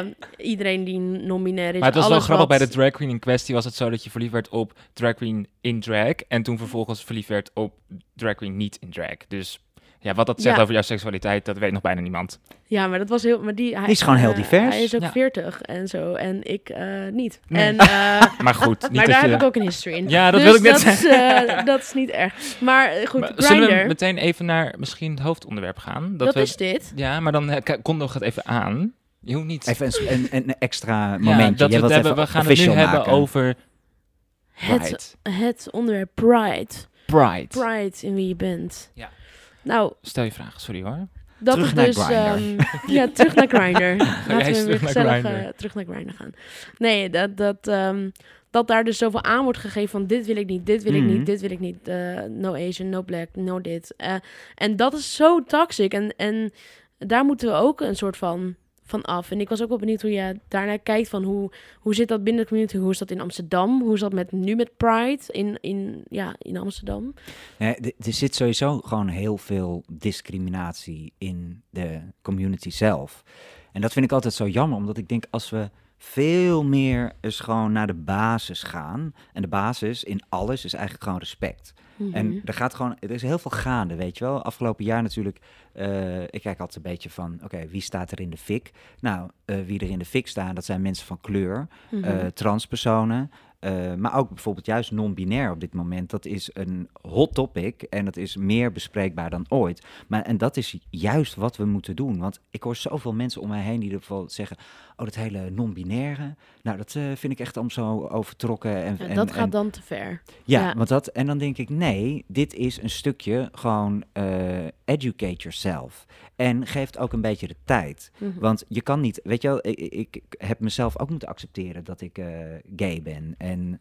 Ehm, iedereen die non-binair is. Maar het was wel grappig, wat- bij de drag queen in kwestie was het zo dat je verliefd werd op drag queen in drag. En toen vervolgens verliefd werd op drag queen niet in drag. Dus ja, wat dat zegt Ja. over jouw seksualiteit, dat weet nog bijna niemand. Ja, maar dat was heel... Maar die, hij, Die is gewoon heel eh, divers. Hij is ook Ja. 40 en zo, en ik eh, niet. Nee. En, *laughs* eh, Maar goed, niet maar daar je... heb ik ook een history in. Ja, dat Dus wil ik net dat is, zeggen. eh, *laughs* dat is niet erg. Maar goed, Maar zullen we meteen even naar misschien het hoofdonderwerp gaan? dat we... is dit. Ja, maar dan eh, kondig het even aan. Je hoeft niet... Even een, een, een extra Ja, momentje. dat we, het hebben, even we gaan het nu hebben over Pride. Het, het onderwerp Pride. Pride. Pride in wie je bent. Ja. Nou, Stel je vraag, sorry hoor. dat Terug is naar dus... Ehm, *laughs* ja, terug naar Grindr. *laughs* Laten we weer terug naar gezellig Grindr? eh, terug naar Grindr gaan. Nee, dat, dat, ehm, dat daar dus zoveel aan wordt gegeven van dit wil ik niet, dit wil ik Mhm. niet, dit wil ik niet. eh, no Asian, no black, no dit. Eh, en dat is zo toxic. En, en daar moeten we ook een soort van van af. En ik was ook wel benieuwd hoe je daarnaar kijkt van hoe, hoe zit dat binnen de community? Hoe is dat in Amsterdam? Hoe is dat met, nu met Pride in, in, ja, in Amsterdam? Er zit sowieso gewoon heel veel discriminatie in de community zelf. En dat vind ik altijd zo jammer, omdat ik denk als we veel meer eens gewoon naar de basis gaan. En de basis in alles is eigenlijk gewoon respect. Mhm. En er gaat gewoon, er is heel veel gaande, weet je wel. Afgelopen jaar natuurlijk, eh, ik kijk altijd een beetje van, oké, wie staat er in de fik? Nou, eh, wie er in de fik staan, dat zijn mensen van kleur, Mhm. eh, transpersonen, maar ook bijvoorbeeld juist non-binair op dit moment. Dat is een hot topic en dat is meer bespreekbaar dan ooit. Maar, en dat is juist wat we moeten doen. Want ik hoor zoveel mensen om mij heen die bijvoorbeeld zeggen, oh, dat hele non-binaire, nou, dat eh, vind ik echt om zo overtrokken. En, Ja, en, dat en- gaat dan te ver. ja, Ja. want dat, en dan denk ik, nee, dit is een stukje gewoon eh, educate yourself. En geeft ook een beetje de tijd. Mhm. Want je kan niet, weet je wel, ik, heb mezelf ook moeten accepteren dat ik eh, gay ben. En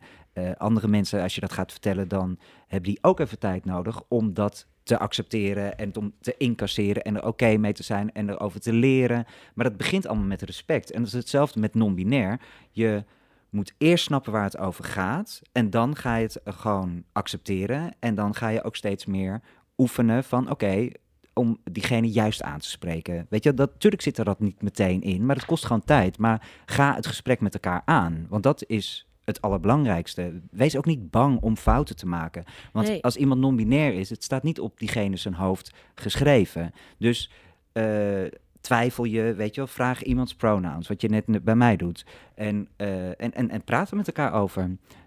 andere mensen, als je dat gaat vertellen, dan hebben die ook even tijd nodig om dat te accepteren en om te incasseren en er oké mee te zijn en erover te leren. Maar dat begint allemaal met respect. En dat is hetzelfde met non-binair. Je moet eerst snappen waar het over gaat en dan ga je het gewoon accepteren en dan ga je ook steeds meer oefenen van oké, om diegene juist aan te spreken. Weet je, dat, natuurlijk zit er dat niet meteen in, maar het kost gewoon tijd. Maar ga het gesprek met elkaar aan, want dat is het allerbelangrijkste. Wees ook niet bang om fouten te maken. Want Nee. als iemand non-binair is, het staat niet op diegene zijn hoofd geschreven. Dus eh, twijfel je, weet je wel, vraag iemands pronouns, wat je net bij mij doet. En, eh, en, en, en praat er met elkaar over.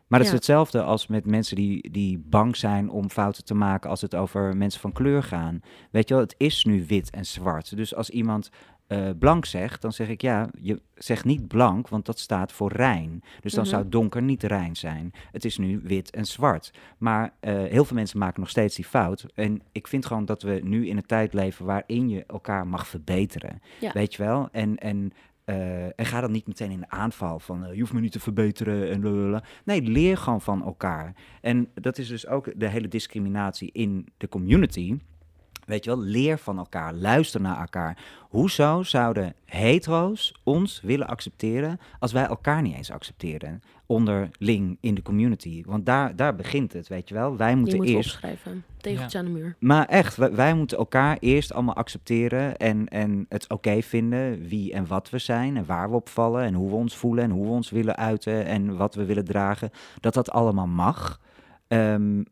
Maar dat Ja. is hetzelfde als met mensen die, die bang zijn om fouten te maken als het over mensen van kleur gaan. Weet je wel, het is nu wit en zwart. Dus als iemand eh, blank zegt, dan zeg ik ja, je zegt niet blank, want dat staat voor rein. Dus dan Mhm. zou donker niet rein zijn. Het is nu wit en zwart. Maar eh, heel veel mensen maken nog steeds die fout. En ik vind gewoon dat we nu in een tijd leven waarin je elkaar mag verbeteren. Ja. Weet je wel? En, en, eh, en ga dan niet meteen in de aanval van je hoeft me niet te verbeteren en blablabla. Nee, leer gewoon van elkaar. En dat is dus ook de hele discriminatie in de community. Weet je wel, leer van elkaar, luister naar elkaar. Hoezo zouden hetero's ons willen accepteren als wij elkaar niet eens accepteren? Onderling in de community. Want daar, daar begint het, weet je wel. Wij moeten moeten eerst opschrijven. Tegeltje aan de muur. maar echt, wij, wij moeten elkaar eerst allemaal accepteren en, en het oké vinden wie en wat we zijn en waar we op vallen en hoe we ons voelen en hoe we ons willen uiten en wat we willen dragen. Dat dat allemaal mag. Ehm,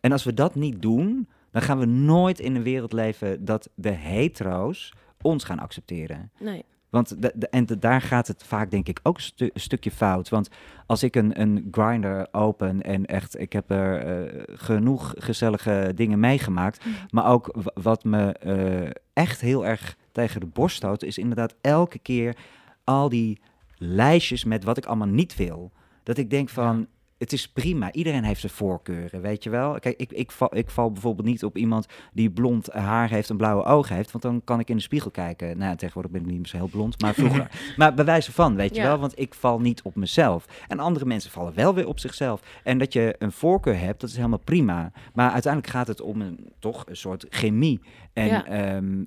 en als we dat niet doen, dan gaan we nooit in een wereld leven dat de hetero's ons gaan accepteren. Nee. Want de, de- en de- daar gaat het vaak denk ik ook een, stu- een stukje fout. Want als ik een, een grinder open en echt, ik heb er eh, genoeg gezellige dingen meegemaakt. Maar ook wat me eh, echt heel erg tegen de borst stoot, is inderdaad elke keer al die lijstjes met wat ik allemaal niet wil. Dat ik denk van, het is prima. Iedereen heeft zijn voorkeuren, weet je wel. Kijk, ik, ik, val, ik val bijvoorbeeld niet op iemand die blond haar heeft en blauwe ogen heeft. Want dan kan ik in de spiegel kijken. Nou, tegenwoordig ben ik niet meer zo heel blond, maar vroeger. *laughs* maar bij wijze van, weet je Ja. wel. Want ik val niet op mezelf. En andere mensen vallen wel weer op zichzelf. En dat je een voorkeur hebt, dat is helemaal prima. Maar uiteindelijk gaat het om een, toch een soort chemie. En Ja. ehm,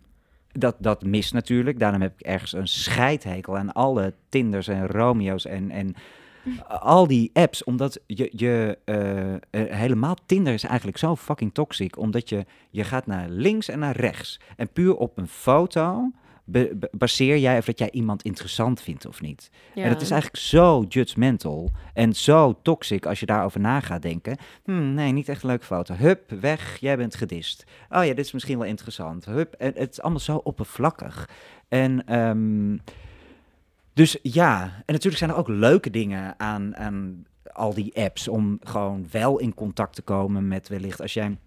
dat, dat mist natuurlijk. Daarom heb ik ergens een scheidhekel aan alle Tinders en Romeo's en, en al die apps. Omdat je, je eh, eh, helemaal Tinder is eigenlijk zo fucking toxic. Omdat je, je gaat naar links en naar rechts. En puur op een foto be- be- baseer jij of dat jij iemand interessant vindt of niet. Ja. En dat is eigenlijk zo judgmental en zo toxic als je daarover na gaat denken. Hmm, nee, niet echt een leuke foto. Hup, weg, jij bent gedist. Oh ja, dit is misschien wel interessant. Hup, en het is allemaal zo oppervlakkig. En ehm, dus ja, en natuurlijk zijn er ook leuke dingen aan, aan al die apps om gewoon wel in contact te komen met wellicht als jij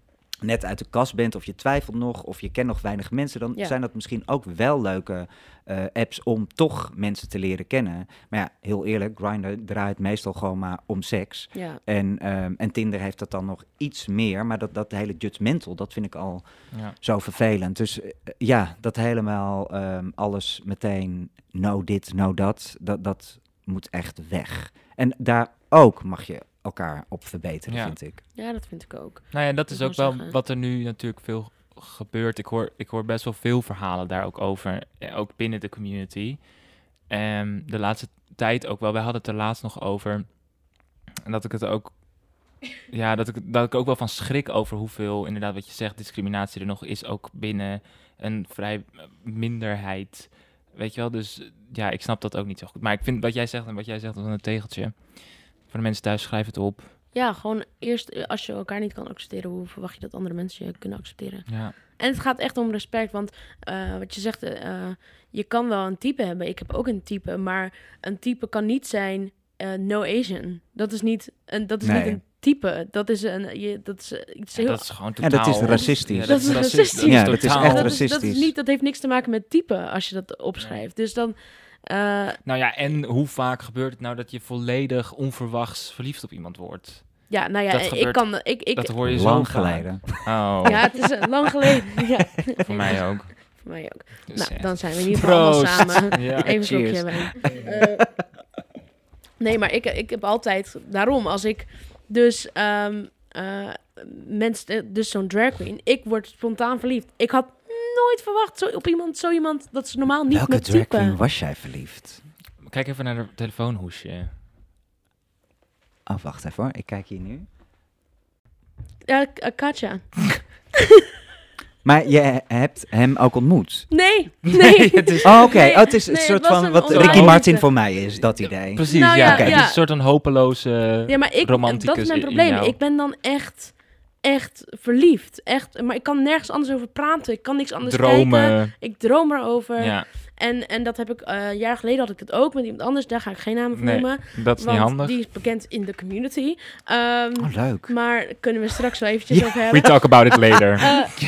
net uit de kast bent of je twijfelt nog of je kent nog weinig mensen, dan Ja. zijn dat misschien ook wel leuke eh, apps om toch mensen te leren kennen. Maar ja, heel eerlijk, Grindr draait meestal gewoon maar om seks. Ja. En, ehm, en Tinder heeft dat dan nog iets meer, maar dat, dat hele judgmental, dat vind ik al Ja. zo vervelend. Dus eh, ja, dat helemaal ehm, alles meteen no dit, no dat, dat, dat moet echt weg. En daar ook mag je elkaar op verbeteren, Ja. vind ik. ja, dat vind ik ook. Nou ja, dat is ook wel zeggen. wat er nu natuurlijk veel gebeurt. Ik hoor, ik hoor best wel veel verhalen daar ook over, eh, ook binnen de community. En de laatste tijd ook wel. Wij hadden het er laatst nog over. En dat ik het ook. Ja, dat ik, dat ik ook wel van schrik over hoeveel, inderdaad, wat je zegt, discriminatie er nog is, ook binnen een vrij minderheid. Weet je wel, dus ja, ik snap dat ook niet zo goed. Maar ik vind wat jij zegt en wat jij zegt van een tegeltje. Voor de mensen thuis, schrijf het op. Ja, gewoon eerst eh, als je elkaar niet kan accepteren, hoe verwacht je dat andere mensen je kunnen accepteren? Ja, En het gaat echt om respect, want eh, wat je zegt, eh, je kan wel een type hebben. Ik heb ook een type, maar een type kan niet zijn eh, no Asian. Dat is niet een, dat is Nee. niet een type. Dat is een, je, dat is iets Ja, heel dat is gewoon totaal... dat is racistisch. Dat is racistisch. Ja, dat is totaal- echt dat, is, dat, is niet, dat heeft niks te maken met type als je dat opschrijft. Dus dan, eh, Nou ja, en hoe vaak gebeurt het nou dat je volledig onverwachts verliefd op iemand wordt? ja, nou ja, Dat ik gebeurt- kan, ik, ik, dat hoor je zo Lang geleden. Oh, ja, het is eh, lang geleden. *laughs* ja. voor mij ook. Voor mij ook. Dus, nou, ja. dan zijn we in ieder geval allemaal samen. Ja. Even een slokje. Eh, nee, maar ik, ik heb altijd... Daarom, als ik dus... ehm eh, mensen, dus zo'n drag queen... Ik word spontaan verliefd. Ik had nooit verwacht zo, op iemand, zo iemand... Dat ze normaal niet Welke met drag queen was jij verliefd? Kijk even naar de telefoonhoesje. Oh, wacht even hoor. Ik kijk hier nu. Ja, K- Katja. *laughs* Maar je hebt hem ook ontmoet? Nee, *laughs* nee. het is... Oh, oké. Nee, Oh, het is een nee, soort het was van een wat online Ricky Martin liefde. voor mij is, dat idee. Precies, Nou ja. ja, Het is een soort van hopeloze... Ja, maar ik, romanticus dat is mijn in probleem. jou. Ik ben dan echt, echt verliefd. Echt, maar ik kan nergens anders over praten. Ik kan niks anders kijken. dromen. Ik droom erover. Ja, En, en dat heb ik eh, een jaar geleden had ik het ook met iemand anders. Daar ga ik geen namen van Nee, noemen. dat is niet handig. die is bekend in de community. Ehm, Oh, leuk. Maar kunnen we straks wel eventjes over We hebben. talk about it later. *laughs*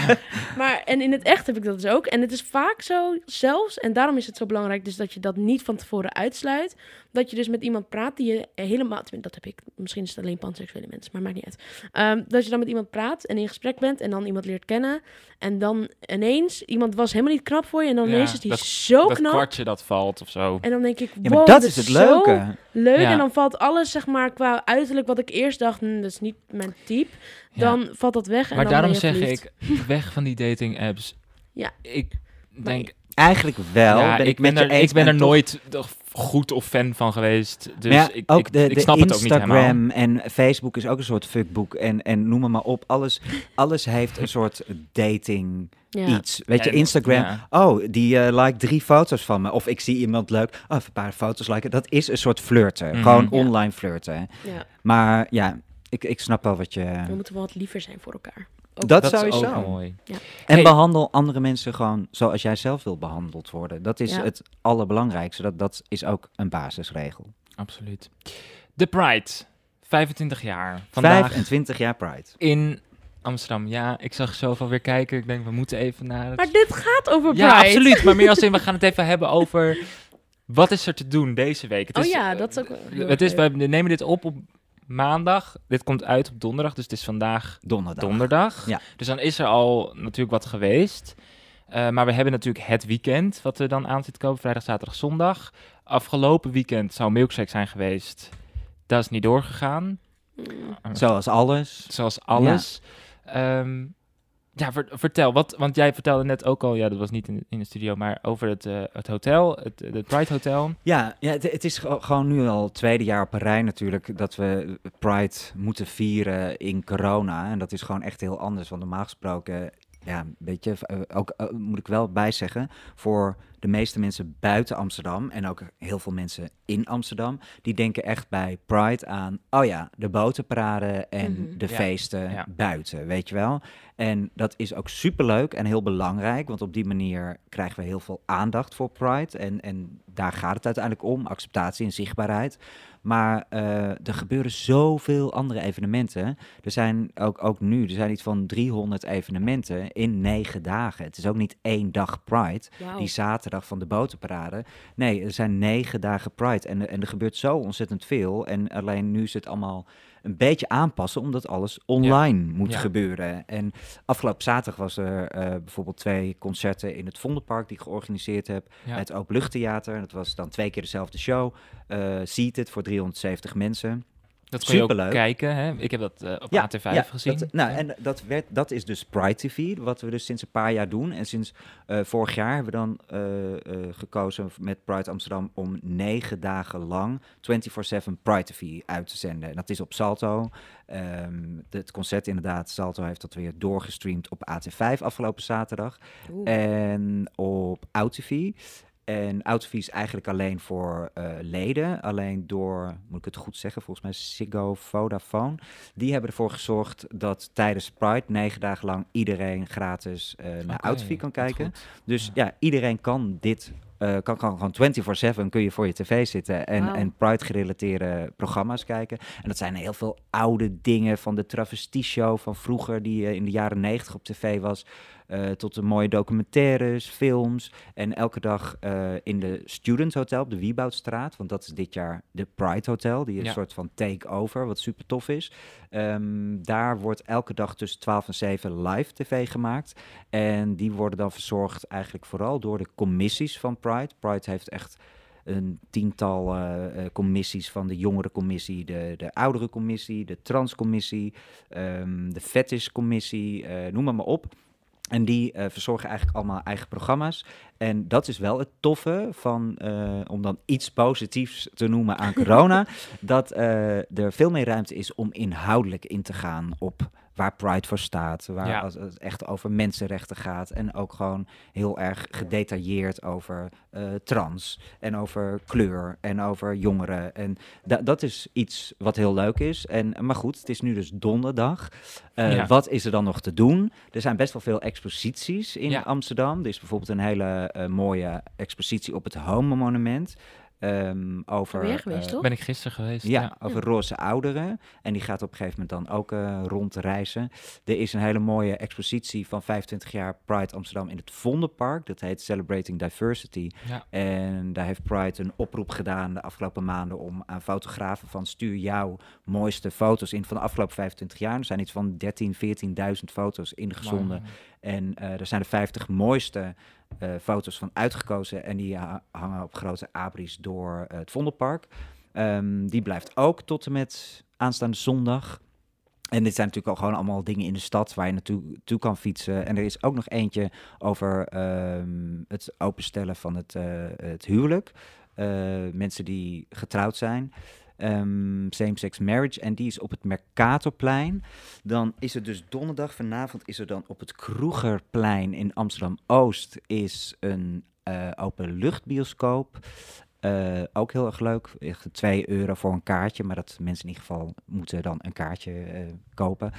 Eh, Maar en in het echt heb ik dat dus ook. En het is vaak zo zelfs, en daarom is het zo belangrijk dus dat je dat niet van tevoren uitsluit. Dat je dus met iemand praat die je helemaal, dat heb ik, misschien is het alleen panseksuele mensen, maar maakt niet uit. Ehm, dat je dan met iemand praat en in gesprek bent en dan iemand leert kennen. En dan ineens, iemand was helemaal niet knap voor je en dan Ja, ineens is die dat- zo zo dat knap. kwartje dat valt of zo. En dan denk ik, Ja, maar wow, dat is het zo leuke. leuk. Ja. En dan valt alles, zeg maar, qua uiterlijk wat ik eerst dacht, hm, dat is niet mijn type. Ja. Dan valt dat weg en Maar dan daarom ben je zeg ik, weg van die dating apps. *laughs* Ja. Ik denk, Eigenlijk wel. ja, ben ik, ben er, ik ben en er toch- nooit toch goed of fan van geweest. Dus ja, ik, ook ik, de, ik snap het ook niet helemaal. Instagram en Facebook is ook een soort fuckboek en, en noem maar, maar op. Alles, alles heeft een soort dating Ja. iets. Weet je, Instagram. ja. Oh, die eh like drie foto's van me. Of ik zie iemand leuk. Oh, even een paar foto's liken. Dat is een soort flirten. Mhm. Gewoon Ja. online flirten. Ja, Maar ja, ik, ik snap wel wat je... we moeten wel wat liever zijn voor elkaar. Ook Dat, Dat is sowieso. ook mooi. En Hey. behandel andere mensen gewoon zoals jij zelf wil behandeld worden. Dat is Ja. het allerbelangrijkste. Dat, dat is ook een basisregel. Absoluut. De Pride, 25 jaar. Vandaag 25 jaar Pride. in Amsterdam. Ja, ik zag zoveel weer kijken. Ik denk, we moeten even naar het... Maar dit gaat over Pride. Ja, absoluut. Maar meer als in, we *laughs* gaan het even hebben over... Wat is er te doen deze week? Het Oh is, ja, eh, dat is ook wel heel Het is, we nemen dit op op maandag. Dit komt uit op donderdag, dus het is vandaag Donderdag. donderdag. Ja. Dus dan is er al natuurlijk wat geweest. Eh, maar we hebben natuurlijk het weekend, wat er dan aan zit te komen. Vrijdag, zaterdag, zondag. Afgelopen weekend zou Milkshake zijn geweest. Dat is niet doorgegaan. Mm. Zoals alles. Zoals alles. Ja, ja ver- vertel. Wat, want jij vertelde net ook al, ja, dat was niet in, in de studio, maar over het, eh, het hotel, het, het Pride Hotel. Ja, ja het, is ge- gewoon nu al het tweede jaar op rij natuurlijk dat we Pride moeten vieren in corona. En dat is gewoon echt heel anders. Want normaal gesproken, ja, weet je, eh, ook eh, moet ik wel bijzeggen, voor de meeste mensen buiten Amsterdam en ook heel veel mensen in Amsterdam, die denken echt bij Pride aan, oh ja, de botenparade en Mhm. de Ja, feesten ja. buiten, weet je wel. En dat is ook superleuk en heel belangrijk, want op die manier krijgen we heel veel aandacht voor Pride. En, en daar gaat het uiteindelijk om, acceptatie en zichtbaarheid. Maar eh, er gebeuren zoveel andere evenementen. Er zijn ook, ook nu, er zijn iets van 300 evenementen in negen dagen. Het is ook niet één dag Pride, die zaterdag van de botenparade. Nee, er zijn negen dagen Pride en, en er gebeurt zo ontzettend veel. En alleen nu is het allemaal een beetje aanpassen, omdat alles online moet Ja. gebeuren. En afgelopen zaterdag was er eh, bijvoorbeeld twee concerten in het Vondelpark die ik georganiseerd heb. Ja. Het Openluchttheater. Dat was dan twee keer dezelfde show. eh Seated voor 370 mensen. Dat kun je ook Superleuk. kijken. Hè? Ik heb dat eh, op Ja, AT5 ja, gezien. Dat, nou, Ja. en dat, werd, dat is dus Pride TV, wat we dus sinds een paar jaar doen. En sinds eh, vorig jaar hebben we dan eh, eh, gekozen met Pride Amsterdam om negen dagen lang 24-7 Pride TV uit te zenden. En dat is op Salto. Ehm, het concert inderdaad, Salto heeft dat weer doorgestreamd op AT5 afgelopen zaterdag. Oeh. En op OutTV. En OutTV is eigenlijk alleen voor eh, leden. Alleen door, moet ik het goed zeggen, volgens mij Ziggo, Vodafone. Die hebben ervoor gezorgd dat tijdens Pride negen dagen lang iedereen gratis eh, naar OutTV kan kijken. Dus ja, iedereen kan dit, eh, kan, kan gewoon 24-7 kun je voor je tv zitten en, en Pride-gerelateerde programma's kijken. En dat zijn heel veel oude dingen van de travestie-show van vroeger, die in de jaren 90 op tv was. Eh, tot de mooie documentaires, films. En elke dag eh, in de Student Hotel op de Wieboudstraat. Want dat is dit jaar de Pride Hotel. Die een Ja. soort van take-over, wat super tof is. Ehm, daar wordt elke dag tussen 12 en 7 live tv gemaakt. En die worden dan verzorgd eigenlijk vooral door de commissies van Pride. Pride heeft echt een tiental eh, commissies van de jongerencommissie, de, de ouderencommissie, de transcommissie, ehm, de fetishcommissie, eh noem maar, maar op. En die eh, verzorgen eigenlijk allemaal eigen programma's. En dat is wel het toffe van, eh, om dan iets positiefs te noemen aan corona, *laughs* dat eh, er veel meer ruimte is om inhoudelijk in te gaan op waar Pride voor staat, waar Ja. als het echt over mensenrechten gaat en ook gewoon heel erg gedetailleerd over eh, trans en over kleur en over jongeren. En da- dat is iets wat heel leuk is. En, maar goed, het is nu dus donderdag. Eh, Ja. Wat is er dan nog te doen? Er zijn best wel veel exposities in Ja. Amsterdam. Er is bijvoorbeeld een hele eh, mooie expositie op het Home Monument. Ehm, over, Ben jij geweest, eh, toch? Ben ik gisteren geweest. ja, over roze ouderen. En die gaat op een gegeven moment dan ook eh, rondreizen. Er is een hele mooie expositie van 25 jaar Pride Amsterdam in het Vondelpark. Dat heet Celebrating Diversity. Ja. En daar heeft Pride een oproep gedaan de afgelopen maanden om aan fotografen van stuur jouw mooiste foto's in van de afgelopen 25 jaar. Er zijn iets van 13, 14.000 foto's ingezonden. En eh, er zijn de 50 mooiste foto's van uitgekozen. En die ha- hangen op grote abris door eh, het Vondelpark. Ehm, die blijft ook tot en met aanstaande zondag. En dit zijn natuurlijk al gewoon allemaal dingen in de stad waar je naartoe toe kan fietsen. En er is ook nog eentje over ehm, het openstellen van het, eh, het huwelijk. Eh, mensen die getrouwd zijn. Ehm, same-sex marriage. En die is op het Mercatorplein. Dan is het dus donderdag. Vanavond is er dan op het Kroegerplein in Amsterdam-Oost... is een eh openluchtbioscoop. Eh, ook heel erg leuk. Echt 2 euro voor een kaartje. Maar dat mensen in ieder geval moeten dan een kaartje eh, kopen.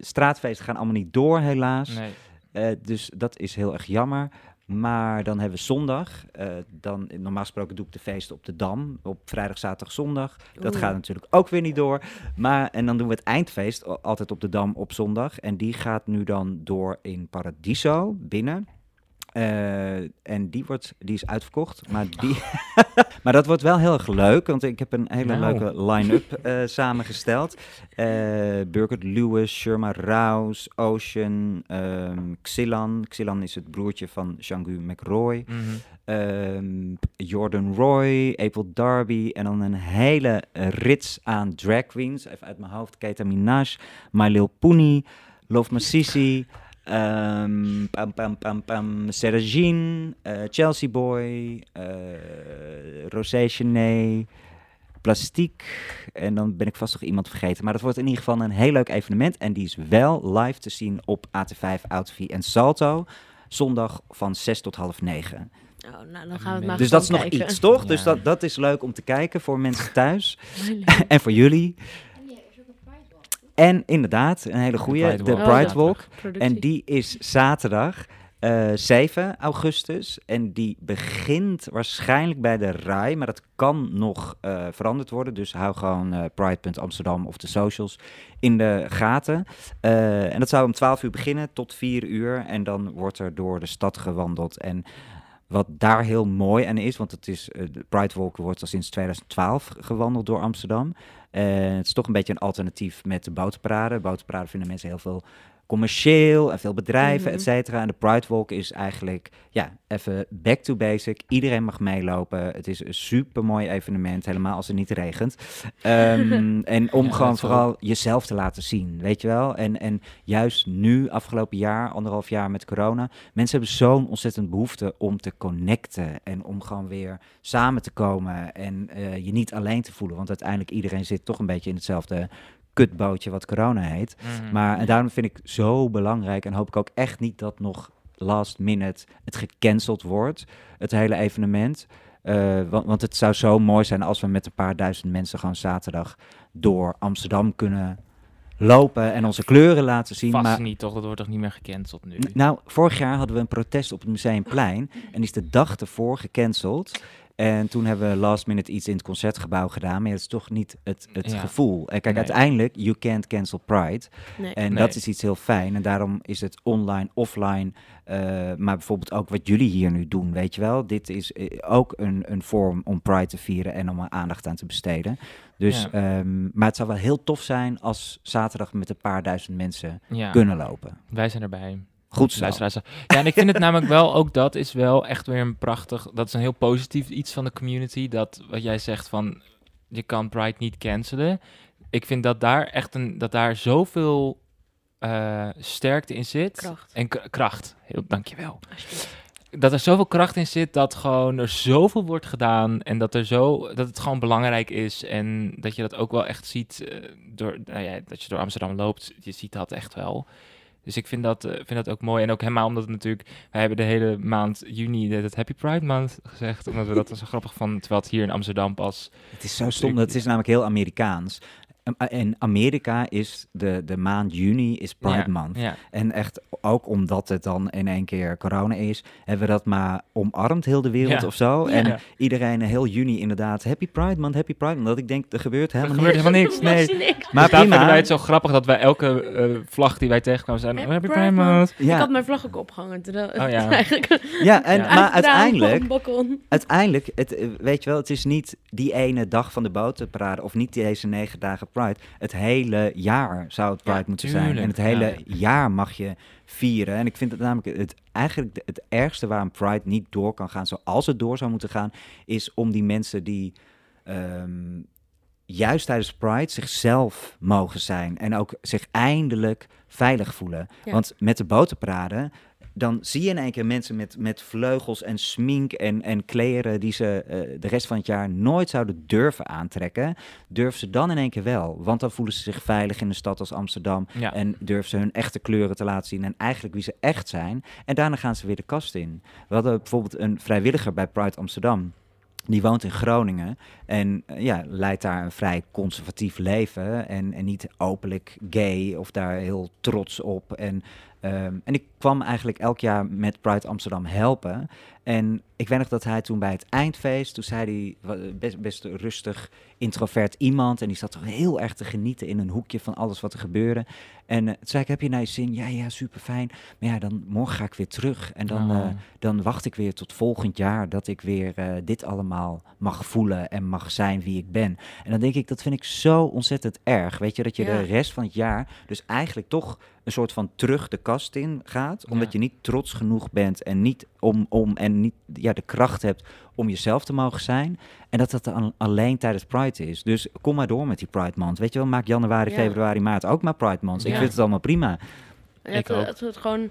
Straatfeesten gaan allemaal niet door, helaas. Nee. Dus dat is heel erg jammer. Maar dan hebben we zondag. eh, dan, normaal gesproken doe ik de feesten op de Dam. Op vrijdag, zaterdag, zondag. Dat Oeh. gaat natuurlijk ook weer niet door. Maar, en dan doen we het eindfeest al- altijd op de Dam op zondag. En die gaat nu dan door in Paradiso binnen. Eh, en die, wordt, die is uitverkocht. Maar, die *laughs* maar dat wordt wel heel erg leuk. Want ik heb een hele Nou. leuke line-up eh, samengesteld. Eh Burkert Lewis, Sherma Rouse, Ocean, ehm Xylan. Xylan is het broertje van Jean-Gu McRoy. Mhm. Ehm, Jordan Roy, April Darby en dan een hele rits aan drag queens. Even uit mijn hoofd. Keta Minaj, My Lil Pooney, Love Masisi, ehm pam pam pam pam, Sarah Jean, eh, Chelsea Boy, eh Rosé Chenet, Plastiek. En dan ben ik vast nog iemand vergeten. Maar dat wordt in ieder geval een heel leuk evenement. En die is wel live te zien op AT5, Autofie en Salto. Zondag van 6 tot half 9. Oh, nou, dan gaan we het maar Dus dat is nog kijken. iets, toch? Dus dat, dat is leuk om te kijken voor mensen *laughs* thuis. *laughs* En voor jullie. En inderdaad, een hele goede, Pride de Walk. Pride Oh, Walk. Productie. En die is zaterdag eh 7 augustus. En die begint waarschijnlijk bij de RAI. Maar dat kan nog eh, veranderd worden. Dus hou gewoon eh Pride.amsterdam of de socials in de gaten. Eh, en dat zou om 12 uur beginnen tot 4 uur. En dan wordt er door de stad gewandeld. En wat daar heel mooi aan is, want het is, eh, de Pride Walk wordt al sinds 2012 gewandeld door Amsterdam. En het is toch een beetje een alternatief met de botenparade. Botenparade vinden mensen heel veel commercieel en veel bedrijven, Mhm. et cetera. En de Pride Walk is eigenlijk, ja, even back to basic. Iedereen mag meelopen. Het is een super mooi evenement, helemaal als het niet regent. Ehm, *laughs* en om Ja, gewoon vooral jezelf te laten zien, weet je wel. En, en juist nu, afgelopen jaar, anderhalf jaar met corona, mensen hebben zo'n ontzettend behoefte om te connecten en om gewoon weer samen te komen en eh, je niet alleen te voelen. Want uiteindelijk iedereen zit toch een beetje in hetzelfde kutbootje wat corona heet. Mhm. Maar en daarom vind ik zo belangrijk en hoop ik ook echt niet dat nog last minute het gecanceld wordt, het hele evenement. Eh, want, want het zou zo mooi zijn als we met een paar duizend mensen gewoon zaterdag door Amsterdam kunnen lopen en onze kleuren laten zien. Vast maar niet, toch? Dat wordt toch niet meer gecanceld nu? N- Nou, vorig jaar hadden we een protest op het Museumplein. En die is de dag ervoor gecanceld. En toen hebben we last minute iets in het concertgebouw gedaan. Maar het is toch niet het, het Ja. gevoel. En kijk, Nee. uiteindelijk, you can't cancel Pride. Nee. En Nee. dat is iets heel fijn. En daarom is het online, offline. eh, maar bijvoorbeeld ook wat jullie hier nu doen, weet je wel. Dit is eh, ook een, een vorm om Pride te vieren en om er aandacht aan te besteden. Dus, Ja. ehm, maar het zou wel heel tof zijn als zaterdag met een paar duizend mensen ja, kunnen lopen. wij zijn erbij. Goed zo. Luisteraars. Ja, en ik vind het *laughs* namelijk wel, ook dat is wel echt weer een prachtig, dat is een heel positief iets van de community, dat wat jij zegt van, je kan Pride niet cancelen. Ik vind dat daar echt een, dat daar zoveel eh, sterkte in zit. Kracht. En kracht, heel, dankjewel. Dat er zoveel kracht in zit, dat gewoon er zoveel wordt gedaan en dat, er zo, dat het gewoon belangrijk is en dat je dat ook wel echt ziet, eh, door, nou ja, dat je door Amsterdam loopt, je ziet dat echt wel. Dus ik vind dat, eh, vind dat ook mooi. En ook helemaal omdat het natuurlijk... Wij hebben de hele maand juni het Happy Pride Month gezegd. Omdat we dat zo grappig van Terwijl het hier in Amsterdam pas... Het is zo stom. Het is namelijk heel Amerikaans. In Amerika is de, de maand juni is Pride ja, Month. Ja, En echt ook omdat het dan in één keer corona is, hebben we dat maar omarmd heel de wereld Ja. of zo. Ja. En Ja. iedereen heel juni inderdaad, Happy Pride Month, Happy Pride Month. Dat ik denk, er gebeurt er helemaal gebeurt niks. helemaal niks. *laughs* Nee. Niks. Maar dus prima. wij het zo grappig dat wij elke eh, vlag die wij tegenkwamen zijn... Happy Happy Pride Pride Month. Ik Ja, had mijn vlag ook opgehangen. Terwijl Oh ja. *laughs* eigenlijk ja, en, Ja. maar uiteindelijk, uiteindelijk het, eh, weet je wel, het is niet die ene dag van de botenparade of niet deze negen dagen Pride. Het hele jaar zou het Pride Ja, moeten zijn. En het hele ja. jaar mag je vieren. En ik vind het namelijk het, eigenlijk het ergste waarom Pride niet door kan gaan zoals het door zou moeten gaan, is om die mensen die ehm, juist tijdens Pride zichzelf mogen zijn en ook zich eindelijk veilig voelen. Ja. Want met de boterparade, dan zie je in één keer mensen met, met vleugels en smink en, en kleren die ze eh, de rest van het jaar nooit zouden durven aantrekken, durven ze dan in één keer wel. Want dan voelen ze zich veilig in een stad als Amsterdam Ja. en durven ze hun echte kleuren te laten zien en eigenlijk wie ze echt zijn. En daarna gaan ze weer de kast in. We hadden bijvoorbeeld een vrijwilliger bij Pride Amsterdam. Die woont in Groningen en eh, ja, leidt daar een vrij conservatief leven. En, en niet openlijk gay of daar heel trots op. En, ehm, en ik kwam eigenlijk elk jaar met Pride Amsterdam helpen. En ik weet nog dat hij toen bij het eindfeest, toen zei hij, best, best rustig, introvert iemand. En die zat toch heel erg te genieten in een hoekje van alles wat er gebeurde. En eh, toen zei ik, heb je naar je zin? Ja, ja, super fijn. Maar ja, dan morgen ga ik weer terug. En dan, Oh. eh, dan wacht ik weer tot volgend jaar dat ik weer eh, dit allemaal mag voelen en mag zijn wie ik ben. En dan denk ik, dat vind ik zo ontzettend erg. Weet je, dat je Ja. de rest van het jaar dus eigenlijk toch een soort van terug de kast in gaat. Omdat Ja. je niet trots genoeg bent en niet om, om en niet ja, de kracht hebt om jezelf te mogen zijn. En dat dat dan alleen tijdens Pride is. Dus kom maar door met die Pride Month. Weet je wel, maak januari, Ja. februari, maart ook maar Pride Month. Ik vind het allemaal prima. Ik het, ook. Het, het gewoon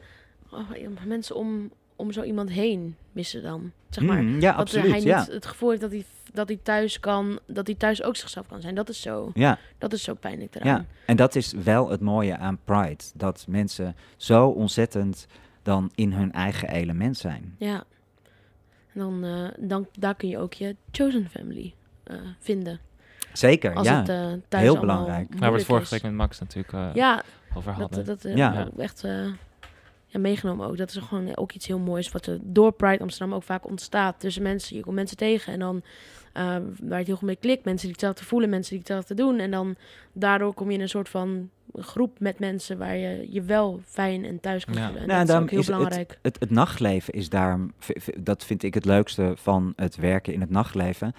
oh, mensen om, om zo iemand heen missen dan. Zeg maar. Mm, ja, dat absoluut. hij niet ja. het gevoel heeft dat hij, dat hij thuis kan, dat hij thuis ook zichzelf kan zijn. Dat is zo, Ja, dat is zo pijnlijk eraan. ja, en dat is wel het mooie aan Pride. Dat mensen zo ontzettend dan in hun eigen element zijn. Ja. En dan, eh, dan daar kun je ook je chosen family eh, vinden. Zeker, Als ja. het eh, thuis heel belangrijk. Waar we het vorige week met Max natuurlijk eh, Ja, over hadden. dat, dat eh, Ja. echt eh, ja, meegenomen ook. Dat is gewoon ook iets heel moois wat er door Pride Amsterdam ook vaak ontstaat. Tussen mensen, je komt mensen tegen en dan eh, waar het heel goed mee klikt. Mensen die hetzelfde voelen, mensen die hetzelfde doen. En dan daardoor kom je in een soort van groep met mensen waar je je wel fijn en thuis kan Ja. voelen. En Nou, dat is daarom ook heel is het- belangrijk. Het, het nachtleven is daarom, dat vind ik het leukste van het werken in het nachtleven.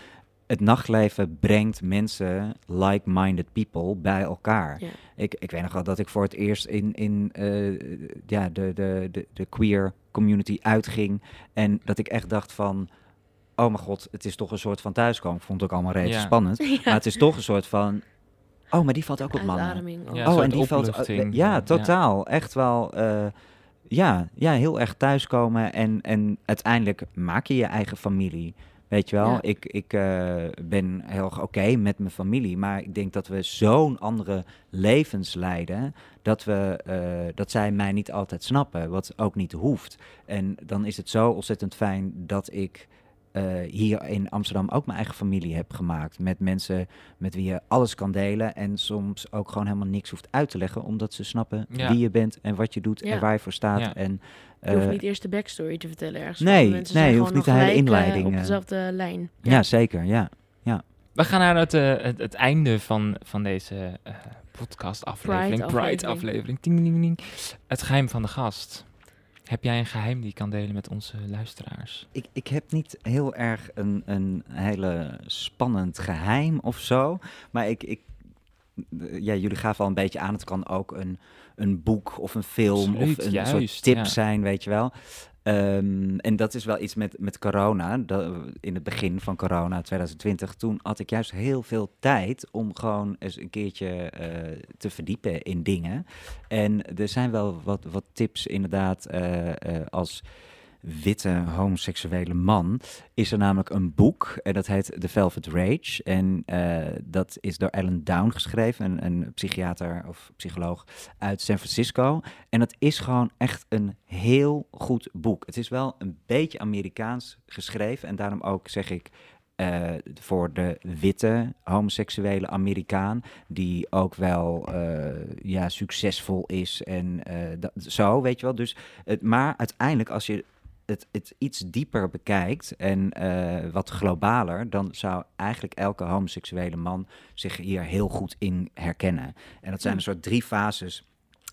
Het nachtleven brengt mensen, like-minded people, bij elkaar. Ja. Ik, ik weet nog wel dat ik voor het eerst in, in eh, ja, de, de, de, de queer community uitging. En dat ik echt dacht van, oh mijn god, het is toch een soort van thuiskomen. Ik vond het ook allemaal redelijk Ja. spannend. *laughs* Ja. Maar het is toch een soort van, oh, maar die valt ook op mannen. Oh, een en die valt. ja, Ja. totaal. Echt wel. eh, ja, ja, heel erg thuiskomen. En, en uiteindelijk maak je je eigen familie. Weet je wel, Ja. ik, ik eh, ben heel oké met mijn familie. Maar ik denk dat we zo'n andere levens leiden. Dat, we, eh, dat zij mij niet altijd snappen. Wat ook niet hoeft. En dan is het zo ontzettend fijn dat ik. Eh, hier in Amsterdam ook mijn eigen familie heb gemaakt. Met mensen met wie je alles kan delen. En soms ook gewoon helemaal niks hoeft uit te leggen. Omdat ze snappen Ja. wie je bent en wat je doet Ja. en waar je voor staat. Ja. En, Je hoeft eh, niet eerst de backstory te vertellen ergens. Nee, nee, zijn je hoeft gewoon niet de hele eh, inleiding, op dezelfde lijn. ja. zeker. Ja. We gaan naar het, eh, het, het einde van, van deze eh podcast-aflevering. Pride-aflevering. Pride-aflevering. Ding, ding, ding. Het geheim van de gast. Heb jij een geheim die je kan delen met onze luisteraars? Ik, ik heb niet heel erg een, een hele spannend geheim of zo. Maar ik, ik, ja, jullie gaven al een beetje aan. Het kan ook een, een boek of een film Absoluut, of een juist, soort tip ja. zijn, weet je wel. Ehm, en dat is wel iets met, met corona. In het begin van corona 2020, toen had ik juist heel veel tijd om gewoon eens een keertje eh, te verdiepen in dingen. En er zijn wel wat, wat tips inderdaad eh, eh, als witte homoseksuele man is er namelijk een boek en dat heet The Velvet Rage. En eh, dat is door Alan Down geschreven, een, een psychiater of psycholoog uit San Francisco. En dat is gewoon echt een heel goed boek. Het is wel een beetje Amerikaans geschreven en daarom ook zeg ik eh, voor de witte homoseksuele Amerikaan, die ook wel eh, ja, succesvol is en eh, dat, zo, weet je wel. Dus, maar uiteindelijk, als je het, het iets dieper bekijkt en eh, wat globaler, dan zou eigenlijk elke homoseksuele man zich hier heel goed in herkennen. En dat zijn een soort drie fases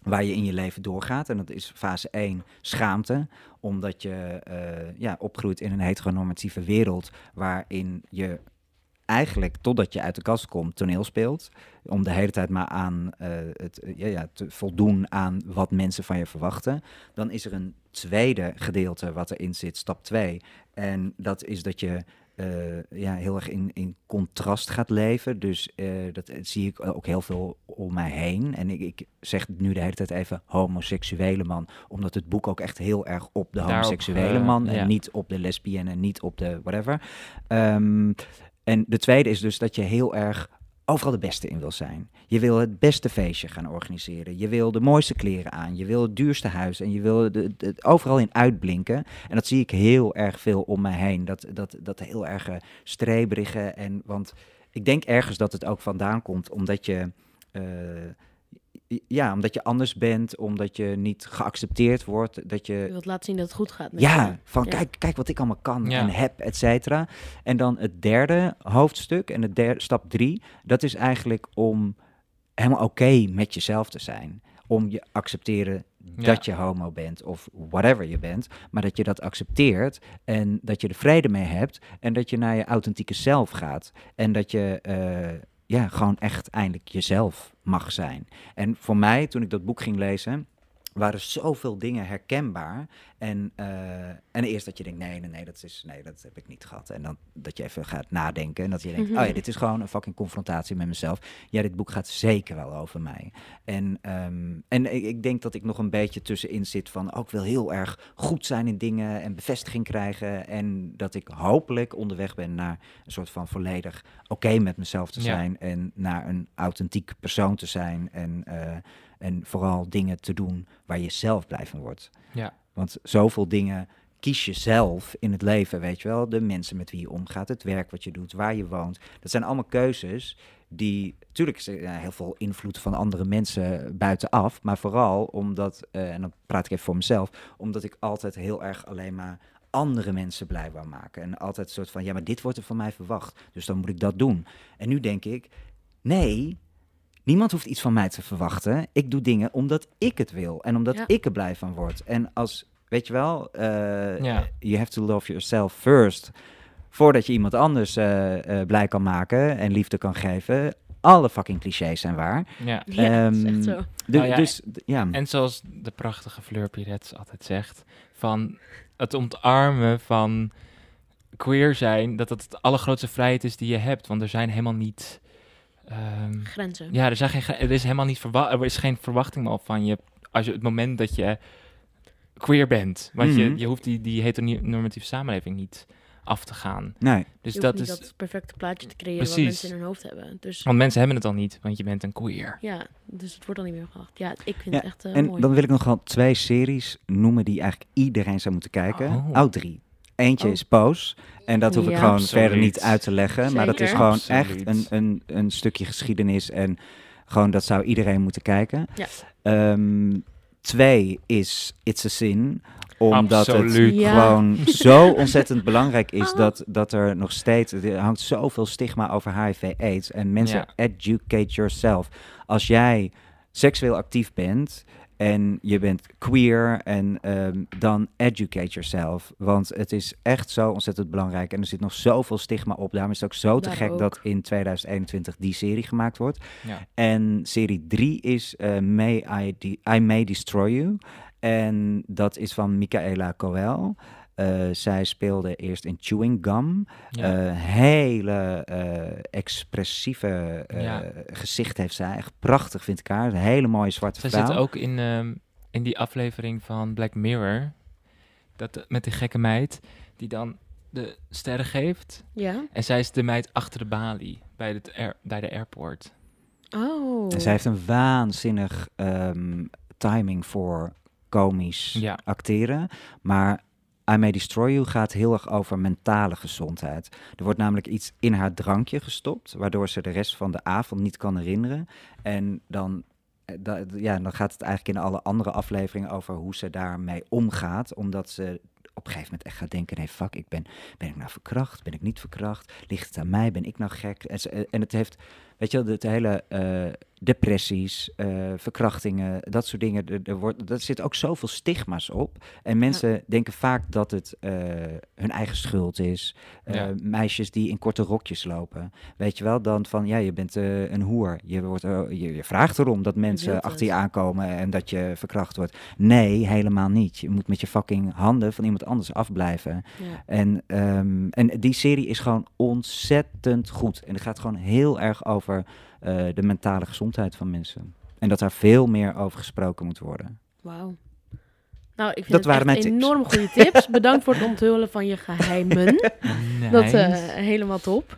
waar je in je leven doorgaat. En dat is fase 1, schaamte. Omdat je eh, ja, opgroeit in een heteronormatieve wereld waarin je eigenlijk, totdat je uit de kast komt, toneel speelt. Om de hele tijd maar aan eh, het, ja, ja, te voldoen aan wat mensen van je verwachten. Dan is er een tweede gedeelte wat erin zit, stap 2. En dat is dat je eh, ja, heel erg in, in contrast gaat leven. Dus eh, dat zie ik ook heel veel om mij heen. En ik, ik zeg nu de hele tijd even homoseksuele man, omdat het boek ook echt heel erg op de Daarop, homoseksuele eh, man en ja. niet op de lesbienne en niet op de whatever. Ehm, en de tweede is dus dat je heel erg overal de beste in wil zijn. Je wil het beste feestje gaan organiseren. Je wil de mooiste kleren aan. Je wil het duurste huis. En je wil het overal in uitblinken. En dat zie ik heel erg veel om mij heen. Dat, dat, dat heel erg streberige. En, want ik denk ergens dat het ook vandaan komt omdat je... eh, ja, omdat je anders bent, omdat je niet geaccepteerd wordt, dat Je je wilt laten zien dat het goed gaat met je. ja, van Ja. Kijk, kijk wat ik allemaal kan Ja. en heb, et cetera. En dan het derde hoofdstuk en het derde, stap drie, dat is eigenlijk om helemaal oké met jezelf te zijn. Om je accepteren Ja. dat je homo bent of whatever je bent, maar dat je dat accepteert en dat je er vrede mee hebt en dat je naar je authentieke zelf gaat en dat je eh, ja, gewoon echt eindelijk jezelf mag zijn. En voor mij, toen ik dat boek ging lezen, waren zoveel dingen herkenbaar. En, eh, en eerst dat je denkt, nee, nee, nee, dat, is, nee, dat heb ik niet gehad. En dan dat je even gaat nadenken en dat je denkt, Mhm. oh ja, dit is gewoon een fucking confrontatie met mezelf. Ja, dit boek gaat zeker wel over mij. En, ehm, en ik, ik denk dat ik nog een beetje tussenin zit van, ook wil heel erg goed zijn in dingen en bevestiging krijgen. En dat ik hopelijk onderweg ben naar een soort van volledig oké met mezelf te Ja. zijn. En naar een authentiek persoon te zijn. En, eh, en vooral dingen te doen waar je zelf blij van wordt. Ja. Want zoveel dingen kies je zelf in het leven, weet je wel. De mensen met wie je omgaat, het werk wat je doet, waar je woont. Dat zijn allemaal keuzes die, natuurlijk is er heel veel invloed van andere mensen buitenaf. Maar vooral omdat, eh, en dan praat ik even voor mezelf, omdat ik altijd heel erg alleen maar andere mensen blij wou maken. En altijd een soort van, ja, maar dit wordt er van mij verwacht, dus dan moet ik dat doen. En nu denk ik, nee, niemand hoeft iets van mij te verwachten. Ik doe dingen omdat ik het wil en omdat Ja. ik er blij van word. En als, weet je wel, eh, Ja. you have to love yourself first. Voordat je iemand anders eh, eh, blij kan maken en liefde kan geven. Alle fucking clichés zijn waar. ja. Ja, dat is echt zo. Du- ja, dus, ja. En zoals de prachtige Fleur Pirets altijd zegt, van het ontarmen van queer zijn, dat dat het allergrootste vrijheid is die je hebt. Want er zijn helemaal niet... ehm, Grenzen. ja, er, zijn geen, er is helemaal niet verwa er is geen verwachting meer van je als je het moment dat je queer bent. Want Mhm. je, je hoeft die, die heteronormatieve samenleving niet af te gaan. Nee, Dus je dat hoeft is... dat perfecte plaatje te creëren Precies. wat mensen in hun hoofd hebben. Dus Want mensen hebben het al niet, want je bent een queer. ja, dus het wordt al niet meer geacht. Ja, ik vind Ja, het echt eh, en mooi. dan wil ik nog wel twee series noemen die eigenlijk iedereen zou moeten kijken. Oh. Oh, drie. Eentje Oh. is Pose. En dat hoef ik gewoon Absoluut. verder niet uit te leggen. Maar dat is gewoon Absoluut. echt een, een, een stukje geschiedenis. En gewoon dat zou iedereen moeten kijken. Ja. Ehm, twee is It's a Sin. Omdat Absoluut. het Ja. gewoon *laughs* zo ontzettend belangrijk is Oh. dat, dat er nog steeds... Er hangt zoveel stigma over HIV-AIDS. En mensen, Ja. educate yourself. Als jij seksueel actief bent en je bent queer en ehm, dan educate yourself. Want het is echt zo ontzettend belangrijk en er zit nog zoveel stigma op. Daarom is het ook zo te Daar gek ook. dat in 2021 die serie gemaakt wordt. Ja. En serie 3 is eh, May I, De- I May Destroy You. En dat is van Michaela Coel. Eh, zij speelde eerst in Chewing Gum. Ja. Eh, hele eh, expressieve eh, Ja. gezicht heeft zij. Echt prachtig vind ik haar. Een hele mooie zwarte Zij vrouw. zit ook in, ehm, in die aflevering van Black Mirror. Dat, met die gekke meid die dan de sterren geeft. Ja? En zij is de meid achter de balie bij, het air- bij de airport. Oh. En zij heeft een waanzinnig ehm, timing voor komisch Ja. acteren. Maar I May Destroy You gaat heel erg over mentale gezondheid. Er wordt namelijk iets in haar drankje gestopt, waardoor ze de rest van de avond niet kan herinneren. En dan, eh, ja, dan gaat het eigenlijk in alle andere afleveringen over hoe ze daarmee omgaat, omdat ze op een gegeven moment echt gaat denken, nee fuck, ik ben, ben ik nou verkracht? Ben ik niet verkracht? Ligt het aan mij? Ben ik nou gek? En, ze- en het heeft weet je de hele eh, depressies, eh, verkrachtingen, dat soort dingen. Er, er wordt, er zit ook zoveel stigma's op. En mensen denken vaak dat het eh, hun eigen schuld is. Eh, Ja. Meisjes die in korte rokjes lopen. Weet je wel, dan van ja, je bent een hoer. Je, wordt, je, je vraagt erom dat mensen achter je aankomen en dat je verkracht wordt. Nee, helemaal niet. Je moet met je fucking handen van iemand anders afblijven. Ja. En, ehm, en die serie is gewoon ontzettend goed. En het gaat gewoon heel erg over eh, de mentale gezondheid van mensen. En dat daar veel meer over gesproken moet worden. Wauw. Nou, ik vind Dat het waren echt mijn tips. enorm goede tips. *laughs* Bedankt voor het onthullen van je geheimen. Dat eh, helemaal top.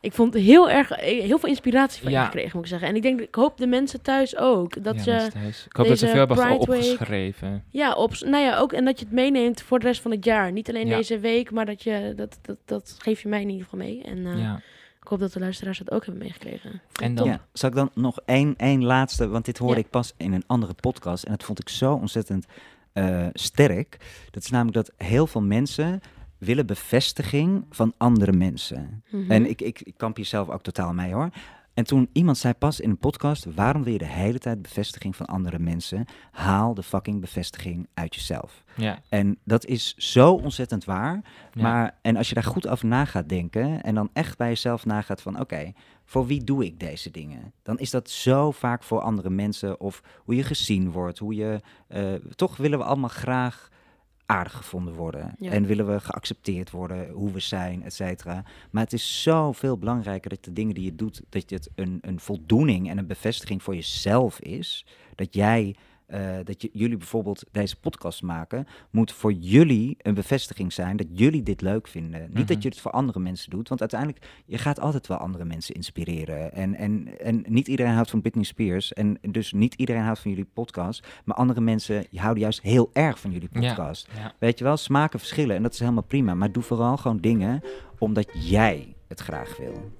Ik vond heel erg eh, heel veel inspiratie van Ja. je gekregen, moet ik zeggen. En ik denk, ik hoop de mensen thuis ook. Dat Ja, je, thuis. Ik hoop dat ze deze veel hebben opgeschreven. ja, op, nou ja, ook en dat je het meeneemt voor de rest van het jaar. Niet alleen Ja. deze week, maar dat je dat, dat, dat geef je mij in ieder geval mee. En eh, Ja. Ik hoop dat de luisteraars dat ook hebben meegekregen. En dan- Ja, zal ik dan nog één, één laatste, want dit hoorde Ja. ik pas in een andere podcast en dat vond ik zo ontzettend eh, sterk. Dat is namelijk dat heel veel mensen willen bevestiging van andere mensen. Mhm. En ik, ik, ik kamp hier zelf ook totaal mee hoor. En toen iemand zei pas in een podcast, waarom wil je de hele tijd bevestiging van andere mensen? Haal de fucking bevestiging uit jezelf. Ja. En dat is zo ontzettend waar. Ja. Maar, en als je daar goed over na gaat denken en dan echt bij jezelf nagaat van oké, voor wie doe ik deze dingen? Dan is dat zo vaak voor andere mensen of hoe je gezien wordt, hoe je, eh, toch willen we allemaal graag aardig gevonden worden Ja. en willen we geaccepteerd worden, hoe we zijn, et cetera. Maar het is zoveel belangrijker dat de dingen die je doet, dat het een, een voldoening en een bevestiging voor jezelf is. Dat jij, eh, dat je, jullie bijvoorbeeld deze podcast maken, moet voor jullie een bevestiging zijn dat jullie dit leuk vinden. Niet Mhm. dat je het voor andere mensen doet, want uiteindelijk, je gaat altijd wel andere mensen inspireren. En, en, en niet iedereen houdt van Britney Spears en dus niet iedereen houdt van jullie podcast, maar andere mensen houden juist heel erg van jullie podcast. Ja. Weet je wel, smaken verschillen en dat is helemaal prima. Maar doe vooral gewoon dingen omdat jij het graag wil.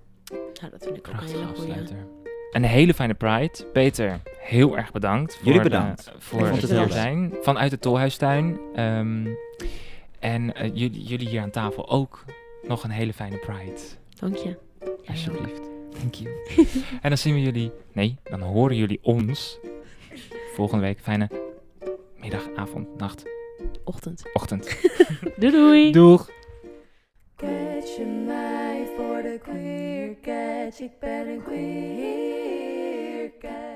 Ja, dat vind ik ook een hele. Een hele fijne Pride. Peter, heel erg bedankt. Voor Jullie de- bedankt. voor het het hier zijn. Vanuit de Tolhuistuin. Ehm, en eh, jullie, jullie hier aan tafel ook nog een hele fijne Pride. Dank je. Jij ook. Alsjeblieft. Thank you. *laughs* en dan zien we jullie... Nee, dan horen jullie ons volgende week. Fijne middag, avond, nacht, Ochtend. ochtend. *laughs* Doei doei. Doeg! gerçek ben queer gerçek ben queer gerçek